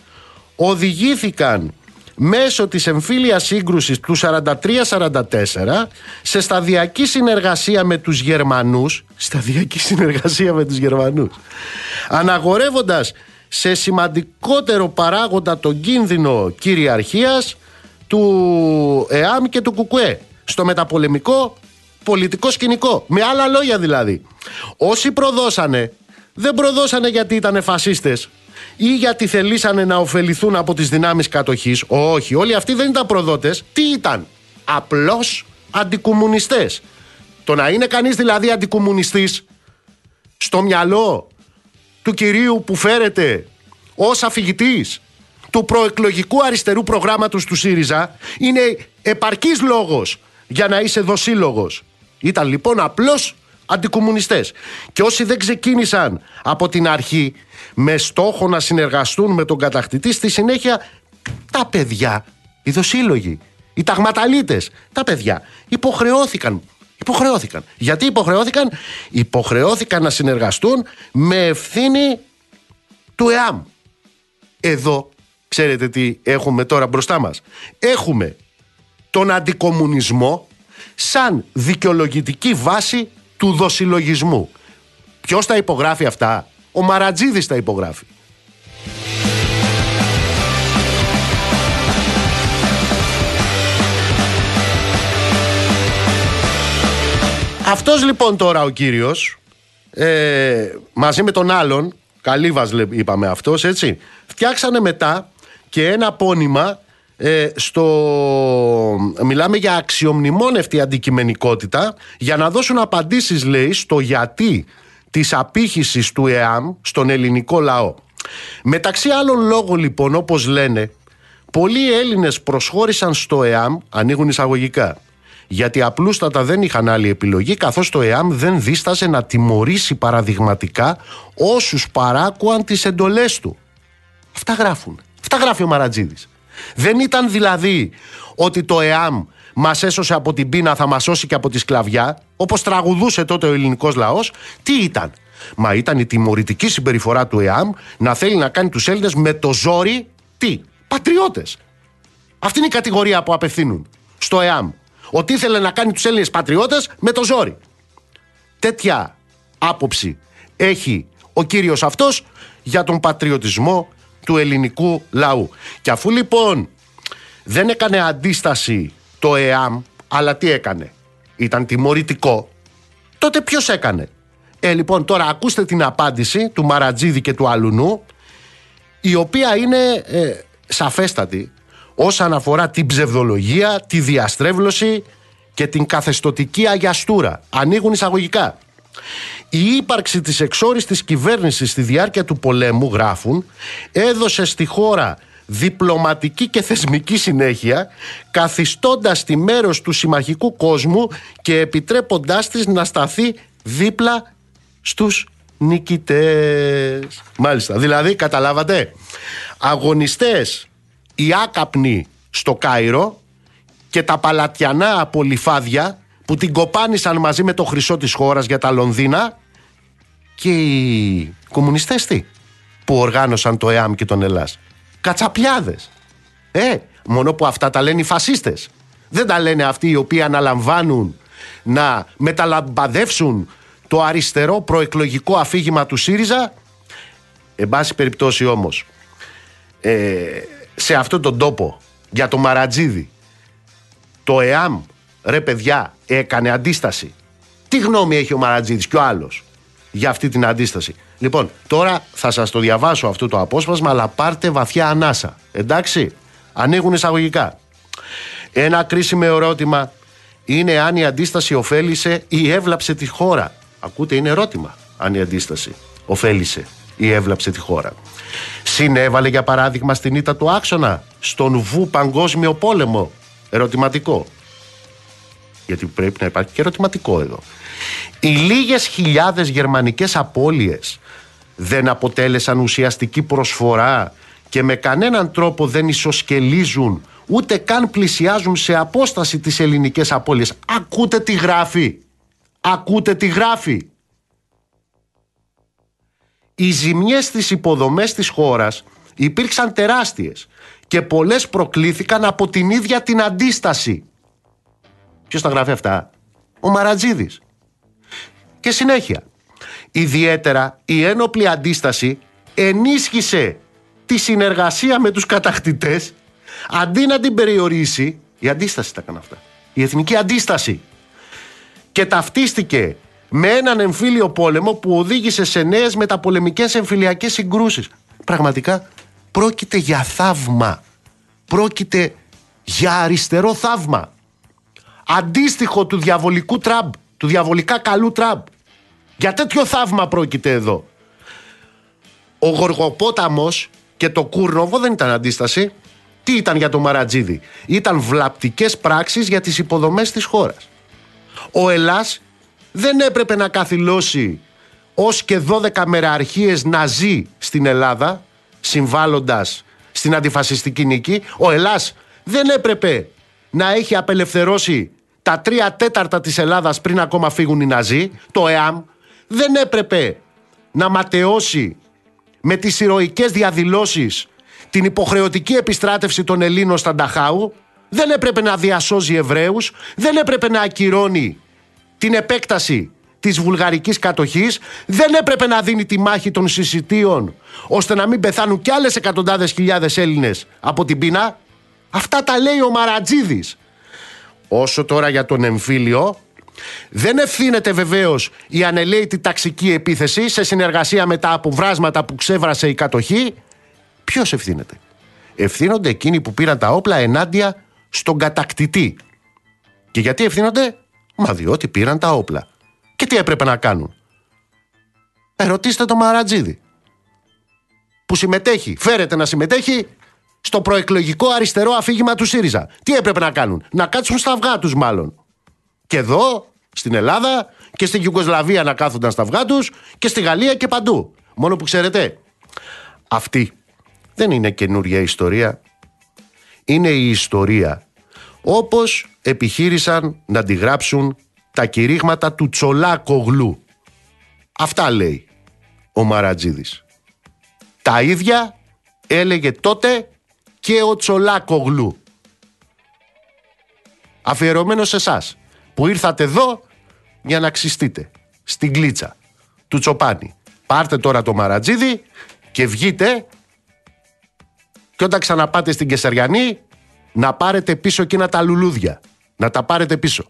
οδηγήθηκαν μέσω της εμφύλιας σύγκρουσης του 43-44 σε σταδιακή συνεργασία με τους Γερμανούς σταδιακή συνεργασία με τους Γερμανούς αναγορεύοντας σε σημαντικότερο παράγοντα τον κίνδυνο κυριαρχίας του ΕΑΜ και του ΚΚΕ. Στο μεταπολεμικό πολιτικό σκηνικό. Με άλλα λόγια δηλαδή. Όσοι προδώσανε, δεν προδώσανε γιατί ήταν φασίστες ή γιατί θελήσανε να ωφεληθούν από τις δυνάμεις κατοχής. Όχι, όλοι αυτοί δεν ήταν προδότες. Τι ήταν; Απλώς αντικομουνιστές. Το να είναι κανείς δηλαδή αντικομουνιστής στο μυαλό του κυρίου που φέρεται ως αφηγητής του προεκλογικού αριστερού προγράμματος του ΣΥΡΙΖΑ είναι επαρκής λόγος για να είσαι δοσύλλογος. Ήταν λοιπόν απλώς αντικομουνιστές. Και όσοι δεν ξεκίνησαν από την αρχή με στόχο να συνεργαστούν με τον κατακτητή, στη συνέχεια τα παιδιά, οι δοσύλλογοι, οι ταγματαλίτες, τα παιδιά υποχρεώθηκαν Υποχρεώθηκαν. Γιατί υποχρεώθηκαν, υποχρεώθηκαν να συνεργαστούν με ευθύνη του ΕΑΜ. Εδώ, ξέρετε τι έχουμε τώρα μπροστά μας. Έχουμε τον αντικομουνισμό σαν δικαιολογητική βάση του δοσιλογισμού. Ποιος τα υπογράφει αυτά, ο Μαρατζίδης τα υπογράφει. Αυτός λοιπόν τώρα ο κύριος ε, μαζί με τον άλλον, Καλύβας είπαμε αυτός έτσι, φτιάξανε μετά και ένα πόνημα ε, στο... Μιλάμε για αξιομνημόνευτη αντικειμενικότητα για να δώσουν απαντήσεις λέει στο γιατί της απήχησης του ΕΑΜ στον ελληνικό λαό. Μεταξύ άλλων λόγων λοιπόν όπως λένε πολλοί Έλληνες προσχώρησαν στο ΕΑΜ ανοίγουν εισαγωγικά γιατί απλούστατα δεν είχαν άλλη επιλογή καθώς το ΕΑΜ δεν δίσταζε να τιμωρήσει παραδειγματικά όσους παράκουαν τις εντολές του. Αυτά γράφουν. Αυτά γράφει ο Μαρατζίδης. Δεν ήταν δηλαδή ότι το ΕΑΜ μας έσωσε από την πείνα θα μας σώσει και από τη σκλαβιά όπως τραγουδούσε τότε ο ελληνικός λαός. Τι ήταν; Μα ήταν η τιμωρητική συμπεριφορά του ΕΑΜ να θέλει να κάνει τους Έλληνες με το ζόρι τι; Πατριώτες. Αυτή είναι η κατηγορία που απευθύνουν στο ΕΑΜ ότι ήθελε να κάνει τους Έλληνες πατριώτες με το ζόρι. Τέτοια άποψη έχει ο κύριος αυτός για τον πατριωτισμό του ελληνικού λαού. Και αφού λοιπόν δεν έκανε αντίσταση το ΕΑΜ, αλλά τι έκανε, ήταν τιμωρητικό, τότε ποιος έκανε; Ε, λοιπόν, τώρα ακούστε την απάντηση του Μαρατζίδη και του Αλουνού, η οποία είναι ε, σαφέστατη όσον αφορά την ψευδολογία, τη διαστρέβλωση και την καθεστοτική αγιαστούρα. Ανοίγουν εισαγωγικά. Η ύπαρξη της εξόριστης κυβέρνησης στη διάρκεια του πολέμου, γράφουν, έδωσε στη χώρα διπλωματική και θεσμική συνέχεια, καθιστώντας τη μέρος του συμμαχικού κόσμου και επιτρέποντάς της να σταθεί δίπλα στους νικητές. Μάλιστα, δηλαδή καταλάβατε, αγωνιστές οι άκαπνοι στο Κάιρο και τα παλατιανά απολυφάδια που την κοπάνισαν μαζί με το χρυσό της χώρας για τα Λονδίνα και οι κομμουνιστές τι που οργάνωσαν το ΕΑΜ και τον Ελλάς. Κατσαπιάδες. Ε, μόνο που αυτά τα λένε οι φασίστες. Δεν τα λένε αυτοί οι οποίοι αναλαμβάνουν να μεταλαμπαδεύσουν το αριστερό προεκλογικό αφήγημα του ΣΥΡΙΖΑ. Εν πάση περιπτώσει όμως, ε, σε αυτόν τον τόπο για το Μαρατζίδι το ΕΑΜ ρε παιδιά έκανε αντίσταση. Τι γνώμη έχει ο Μαρατζίδης και ο άλλος για αυτή την αντίσταση; Λοιπόν τώρα θα σας το διαβάσω αυτό το απόσπασμα αλλά πάρτε βαθιά ανάσα. Εντάξει; Ανοίγουν εισαγωγικά. Ένα κρίσιμο ερώτημα είναι αν η αντίσταση ωφέλησε ή έβλαψε τη χώρα. Ακούτε είναι ερώτημα αν η αντίσταση ωφέλησε ή έβλαψε τη χώρα. Συνέβαλε για παράδειγμα στην ήττα του άξονα στον βου παγκόσμιο πόλεμο. Ερωτηματικό. Γιατί πρέπει να υπάρχει και ερωτηματικό εδώ. Οι λίγες χιλιάδες γερμανικές απώλειες δεν αποτέλεσαν ουσιαστική προσφορά και με κανέναν τρόπο δεν ισοσκελίζουν ούτε καν πλησιάζουν σε απόσταση τις ελληνικές απώλειες. Ακούτε τι γράφει. Ακούτε τι γράφει οι ζημιές στις υποδομές της χώρας υπήρξαν τεράστιες και πολλές προκλήθηκαν από την ίδια την αντίσταση. Ποιος τα γράφει αυτά; Ο Μαρατζίδης. Και συνέχεια. Ιδιαίτερα η ένοπλη αντίσταση ενίσχυσε τη συνεργασία με τους κατακτητές αντί να την περιορίσει. Η αντίσταση τα έκανε αυτά. Η εθνική αντίσταση. Και ταυτίστηκε με έναν εμφύλιο πόλεμο που οδήγησε σε νέες μεταπολεμικές εμφυλιακές συγκρούσεις. Πραγματικά πρόκειται για θαύμα. Πρόκειται για αριστερό θαύμα αντίστοιχο του διαβολικού Τραμπ του διαβολικά καλού Τραμπ για τέτοιο θαύμα πρόκειται εδώ ο Γοργοπόταμος και το Κούρνοβο δεν ήταν αντίσταση. Τι ήταν για το Μαρατζίδη; Ήταν βλαπτικές πράξεις για τις υποδομές της χώρας. Ο Ελλάς δεν έπρεπε να καθυλώσει ως και 12 μεραρχίες να ζει στην Ελλάδα συμβάλλοντας στην αντιφασιστική νίκη. Ο Ελλάς δεν έπρεπε να έχει απελευθερώσει τα τρία τέταρτα της Ελλάδας πριν ακόμα φύγουν οι Ναζί. Το ΕΑΜ δεν έπρεπε να ματαιώσει με τις ηρωικές διαδηλώσεις την υποχρεωτική επιστράτευση των Ελλήνων στα Νταχάου, δεν έπρεπε να διασώζει Εβραίους, δεν έπρεπε να ακυρώνει την επέκταση της βουλγαρικής κατοχής, δεν έπρεπε να δίνει τη μάχη των συσιτίων ώστε να μην πεθάνουν κι άλλες εκατοντάδες χιλιάδες Έλληνες από την πείνα. Αυτά τα λέει ο Μαρατζίδης. Όσο τώρα για τον εμφύλιο, δεν ευθύνεται βεβαίως η ανελαίτη ταξική επίθεση σε συνεργασία με τα αποβράσματα που ξέβρασε η κατοχή. Ποιος ευθύνεται; Ευθύνονται εκείνοι που πήραν τα όπλα ενάντια στον κατακτητή. Και γιατί ευθύνονται, Μα διότι πήραν τα όπλα. Και τι έπρεπε να κάνουν; Ερωτήστε το Μαρατζίδη. Που συμμετέχει, φέρεται να συμμετέχει στο προεκλογικό αριστερό αφήγημα του ΣΥΡΙΖΑ. Τι έπρεπε να κάνουν; Να κάτσουν στα αυγά τους, μάλλον. Και εδώ, στην Ελλάδα και στην Ιουγκοσλαβία να κάθονταν στα αυγά τους και στη Γαλλία και παντού. Μόνο που ξέρετε, αυτή δεν είναι καινούρια ιστορία. Είναι η ιστορία όπως επιχείρησαν να τη γράψουν τα κηρύγματα του Τσολάκογλου. Αυτά λέει ο Μαρατζίδης. Τα ίδια έλεγε τότε και ο Τσολάκογλου. Αφιερωμένο σε εσάς που ήρθατε εδώ για να ξυστείτε στην κλίτσα του Τσοπάνη. Πάρτε τώρα το Μαρατζίδη και βγείτε και όταν ξαναπάτε στην Κεσαριανή να πάρετε πίσω εκείνα τα λουλούδια. Να τα πάρετε πίσω.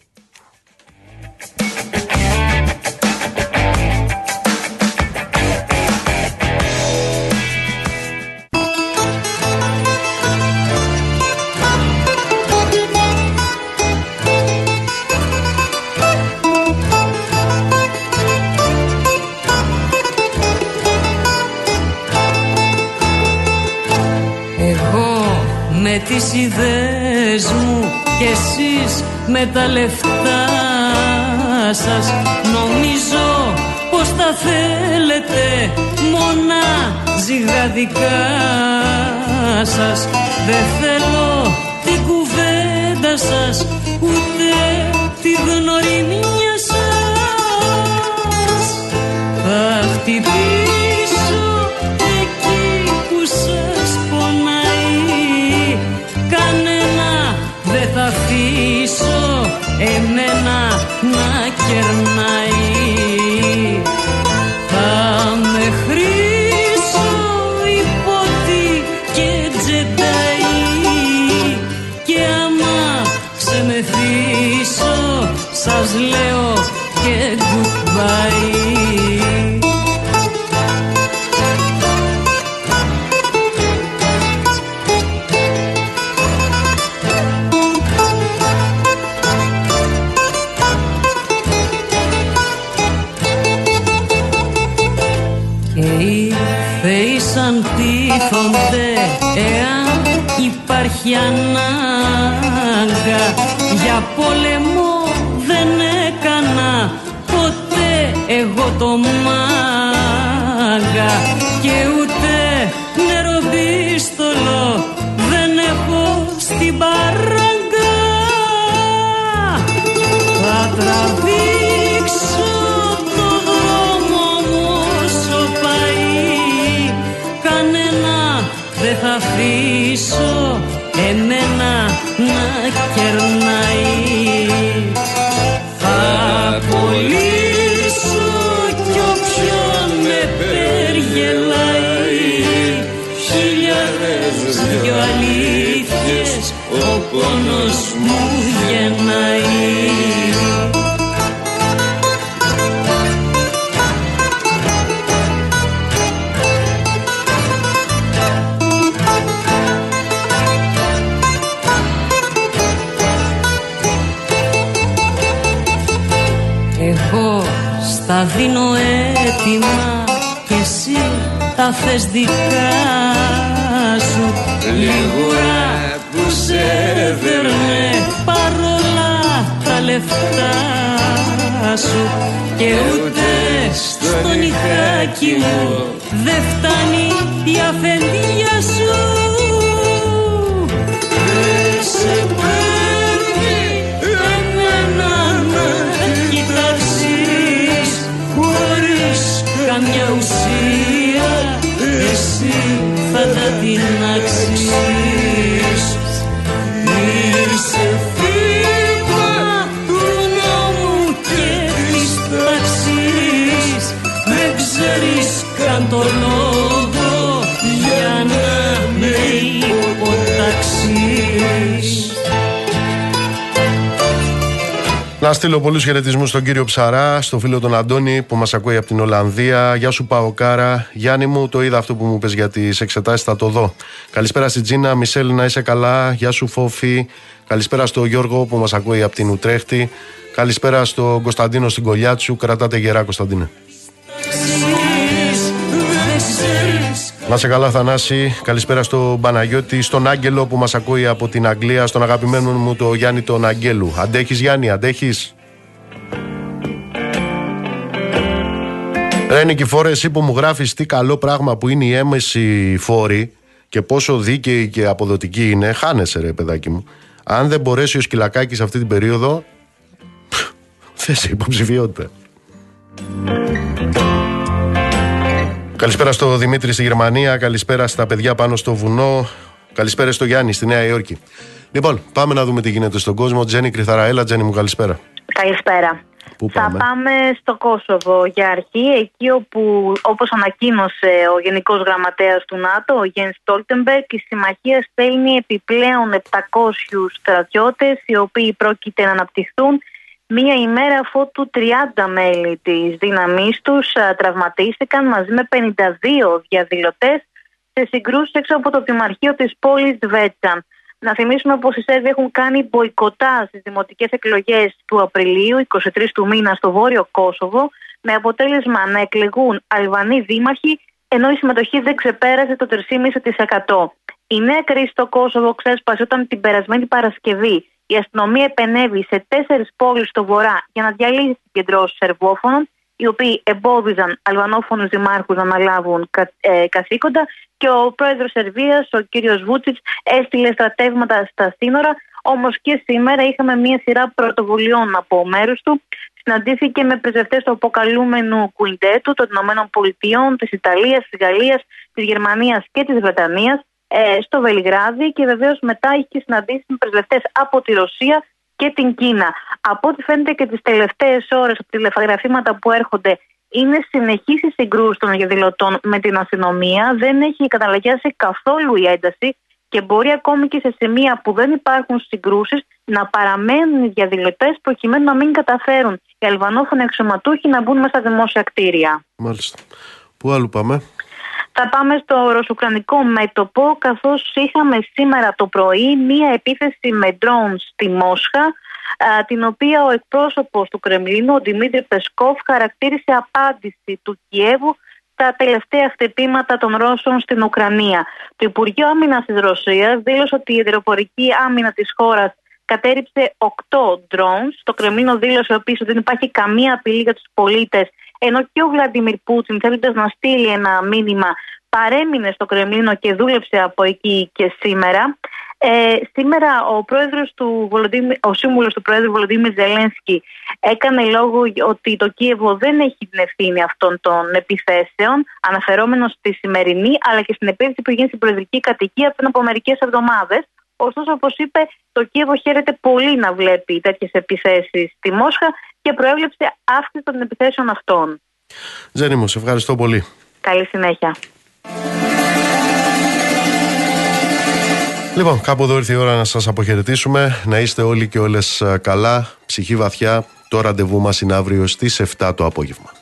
Τις ιδέες μου και εσείς με τα λεφτά σας. Νομίζω πως τα θέλετε μόνα ζυγαδικά σας. Δεν θέλω την κουβέντα σας ούτε τη γνωριμία εμένα να κερνάει ποτέ θες δικά σου. Λιγούρα που σε δέρνε παρόλα τα λεφτά σου. Και ούτε στο νυχάκι μου δεν φτάνει η αφεντία τα Να στείλω πολλούς χαιρετισμούς στον κύριο Ψαρά, στον φίλο τον Αντώνη που μας ακούει από την Ολλανδία. Γεια σου, Παοκάρα. Γιάννη μου, το είδα αυτό που μου πες για τις εξετάσεις, θα το δω. Καλησπέρα στην Τζίνα, Μισελ, να είσαι καλά. Γεια σου, Φόφη. Καλησπέρα στον Γιώργο που μας ακούει από την Ουτρέχτη. Καλησπέρα στον Κωνσταντίνο στην Κολιάτσου. Κρατάτε γερά, Κωνσταντίνε. Δεν ξέρεις Να σε καλά, Θανάση. Καλησπέρα στον Παναγιώτη, στον Άγγελο που μας ακούει από την Αγγλία, στον αγαπημένο μου το Γιάννη τον Αγγέλου. Αντέχεις, Γιάννη, αντέχεις; Ρε Νικηφόρε, εσύ που μου γράφεις τι καλό πράγμα που είναι η έμεση φόρη και πόσο δίκαιη και αποδοτική είναι, χάνεσαι ρε παιδάκι μου. Αν δεν μπορέσει ο Σκυλακάκης αυτή την περίοδο, θες υποψηφιότητα. Καλησπέρα στο Δημήτρη στη Γερμανία, καλησπέρα στα παιδιά πάνω στο βουνό, καλησπέρα στο Γιάννη στη Νέα Υόρκη. Λοιπόν, πάμε να δούμε τι γίνεται στον κόσμο. Τζένι Κρυθαρά, έλα Τζένι μου, καλησπέρα. Καλησπέρα. Πού Θα πάμε; πάμε στο Κόσοβο για αρχή, εκεί όπου όπως ανακοίνωσε ο Γενικός Γραμματέας του ΝΑΤΟ, ο Γιάννης Στόλτεμπεργκ, η συμμαχία στέλνει επιπλέον 700 στρατιώτες, οι οποίοι πρόκειται να αναπτυχθούν μία ημέρα αφότου 30 μέλη της δύναμής τους α, τραυματίστηκαν μαζί με 52 διαδηλωτές σε συγκρούσεις έξω από το δημαρχείο της πόλης Βέτσα. Να θυμίσουμε πως οι Σέρβοι έχουν κάνει μποϊκοτά στις δημοτικές εκλογές του Απριλίου, 23 του μήνα, στο Βόρειο Κόσοβο, με αποτέλεσμα να εκλεγούν Αλβανοί δήμαρχοι, ενώ η συμμετοχή δεν ξεπέρασε το 3,5%. Η νέα κρίση στο Κόσοβο ξέσπασε όταν την περασμένη Παρασκευή η αστυνομία επενέβη σε τέσσερις πόλεις στο βορρά για να διαλύσει συγκεντρώσεις Σερβόφωνων, οι οποίοι εμπόδιζαν αλβανόφωνους δημάρχους να αναλάβουν κα, ε, καθήκοντα και ο πρόεδρος Σερβίας, ο κύριος Βούτσιτς, έστειλε στρατεύματα στα σύνορα. Όμως και σήμερα είχαμε μία σειρά πρωτοβουλειών από μέρους του. Συναντήθηκε με πρεσβευτές του αποκαλούμενου Κουιντέτου των Ηνωμένων Πολιτειών, της Ιταλίας, της Γαλλίας, της Γερμανίας και της Βρετανίας ε, στο Βελιγράδι και βεβαίως μετά είχε συναντήσει με πρεσβευτές από τη Ρωσία και την Κίνα. Από ό,τι φαίνεται και τις τελευταίες ώρες από τηλεφαγραφήματα που έρχονται, είναι συνεχής η συγκρούση των διαδηλωτών με την αστυνομία. Δεν έχει καταλαγιάσει καθόλου η ένταση και μπορεί ακόμη και σε σημεία που δεν υπάρχουν συγκρούσεις να παραμένουν οι διαδηλωτές προκειμένου να μην καταφέρουν οι αλβανόφωνοι αξιωματούχοι να μπουν μέσα στα δημόσια κτίρια. Μάλιστα. Πού άλλου πάμε; Θα πάμε στο ρωσουκρανικό μέτωπο, καθώς είχαμε σήμερα το πρωί μία επίθεση με drones στη Μόσχα, α, την οποία ο εκπρόσωπος του Κρεμλίνου, ο Δημήτρης Πεσκόφ, χαρακτήρισε απάντηση του Κιέβου στα τελευταία χτυπήματα των Ρώσων στην Ουκρανία. Το Υπουργείο Άμυνας της Ρωσίας δήλωσε ότι η αεροπορική άμυνα της χώρας κατέριψε 8 drones. Το Κρεμλίνο δήλωσε επίσης ότι δεν υπάρχει καμία απειλή για τους πολίτες, ενώ και ο Βλαντιμίρ Πούτιν, θέλοντας να στείλει ένα μήνυμα, παρέμεινε στο Κρεμλίνο και δούλεψε από εκεί και σήμερα. Ε, σήμερα ο, πρόεδρος του Βολοντίμι- ο σύμβουλος του Πρόεδρου Βολοντίμιρ Ζελένσκι έκανε λόγο ότι το Κίεβο δεν έχει την ευθύνη αυτών των επιθέσεων, αναφερόμενος στη σημερινή αλλά και στην επίθεση που γίνει στην προεδρική κατοικία πριν από μερικές εβδομάδες. Ωστόσο, όπως είπε, το Κίεβο χαίρεται πολύ να βλέπει τέτοιες επιθέσεις στη Μόσχα και προέβλεψε αύξηση των επιθέσεων αυτών. Τζένι μου, σε ευχαριστώ πολύ. Καλή συνέχεια. Λοιπόν, κάπου εδώ ήρθε η ώρα να σας αποχαιρετήσουμε. Να είστε όλοι και όλες α, καλά, ψυχή βαθιά. Το ραντεβού μας είναι αύριο στις 7 το απόγευμα.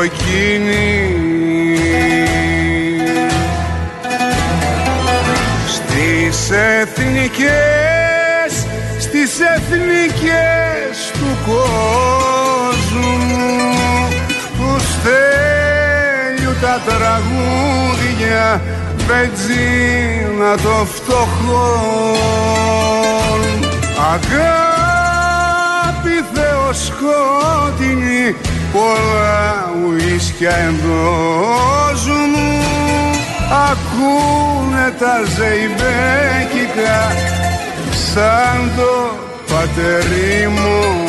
Κοκκινή Στις εθνικές, στις εθνικές του κόσμου τους στέλνου τα τραγούδια μπετζίνα το φτωχόν Αγάπη θεοσκότεινη πολλά ουίσκια εντός μου ακούνε τα ζεϊμπέκικα σαν το πατερί μου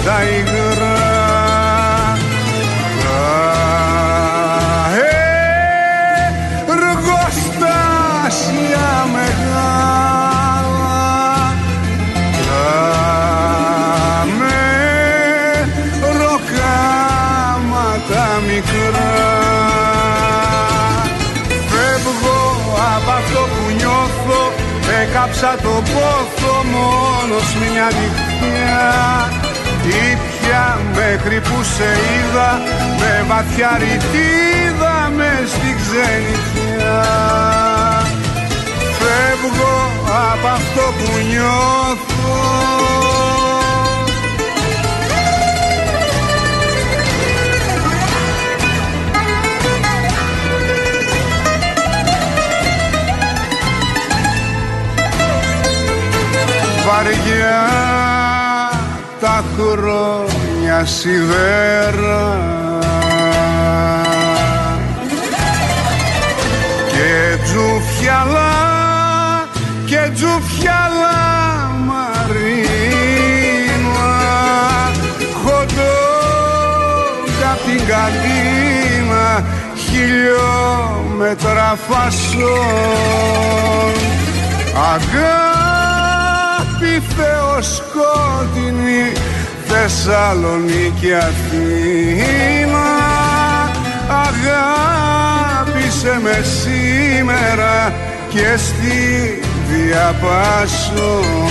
μας τα υγρά. Τα εργοστάσια μεγάλα. Τα μεροκάματα μικρά. Φεύγω από αυτό που νιώθω. Έκαψα το πόθο μόνος μια νυχτιά. Ήπια μέχρι που σε είδα Με βαθιά ρητίδα μες στη ξενιτιά Φεύγω από αυτό που νιώθω. Βαριά τα χρόνια σιδέρα. Και τζουφιαλά και τζουφιαλά μαρίνα χοντόντα απ' την καρδίνα χιλιόμετρα φασόν. Αγάπη θεοσκότεινη Θεσσαλονίκη Αθήνα Αγάπησε με σήμερα και στη διαπάσον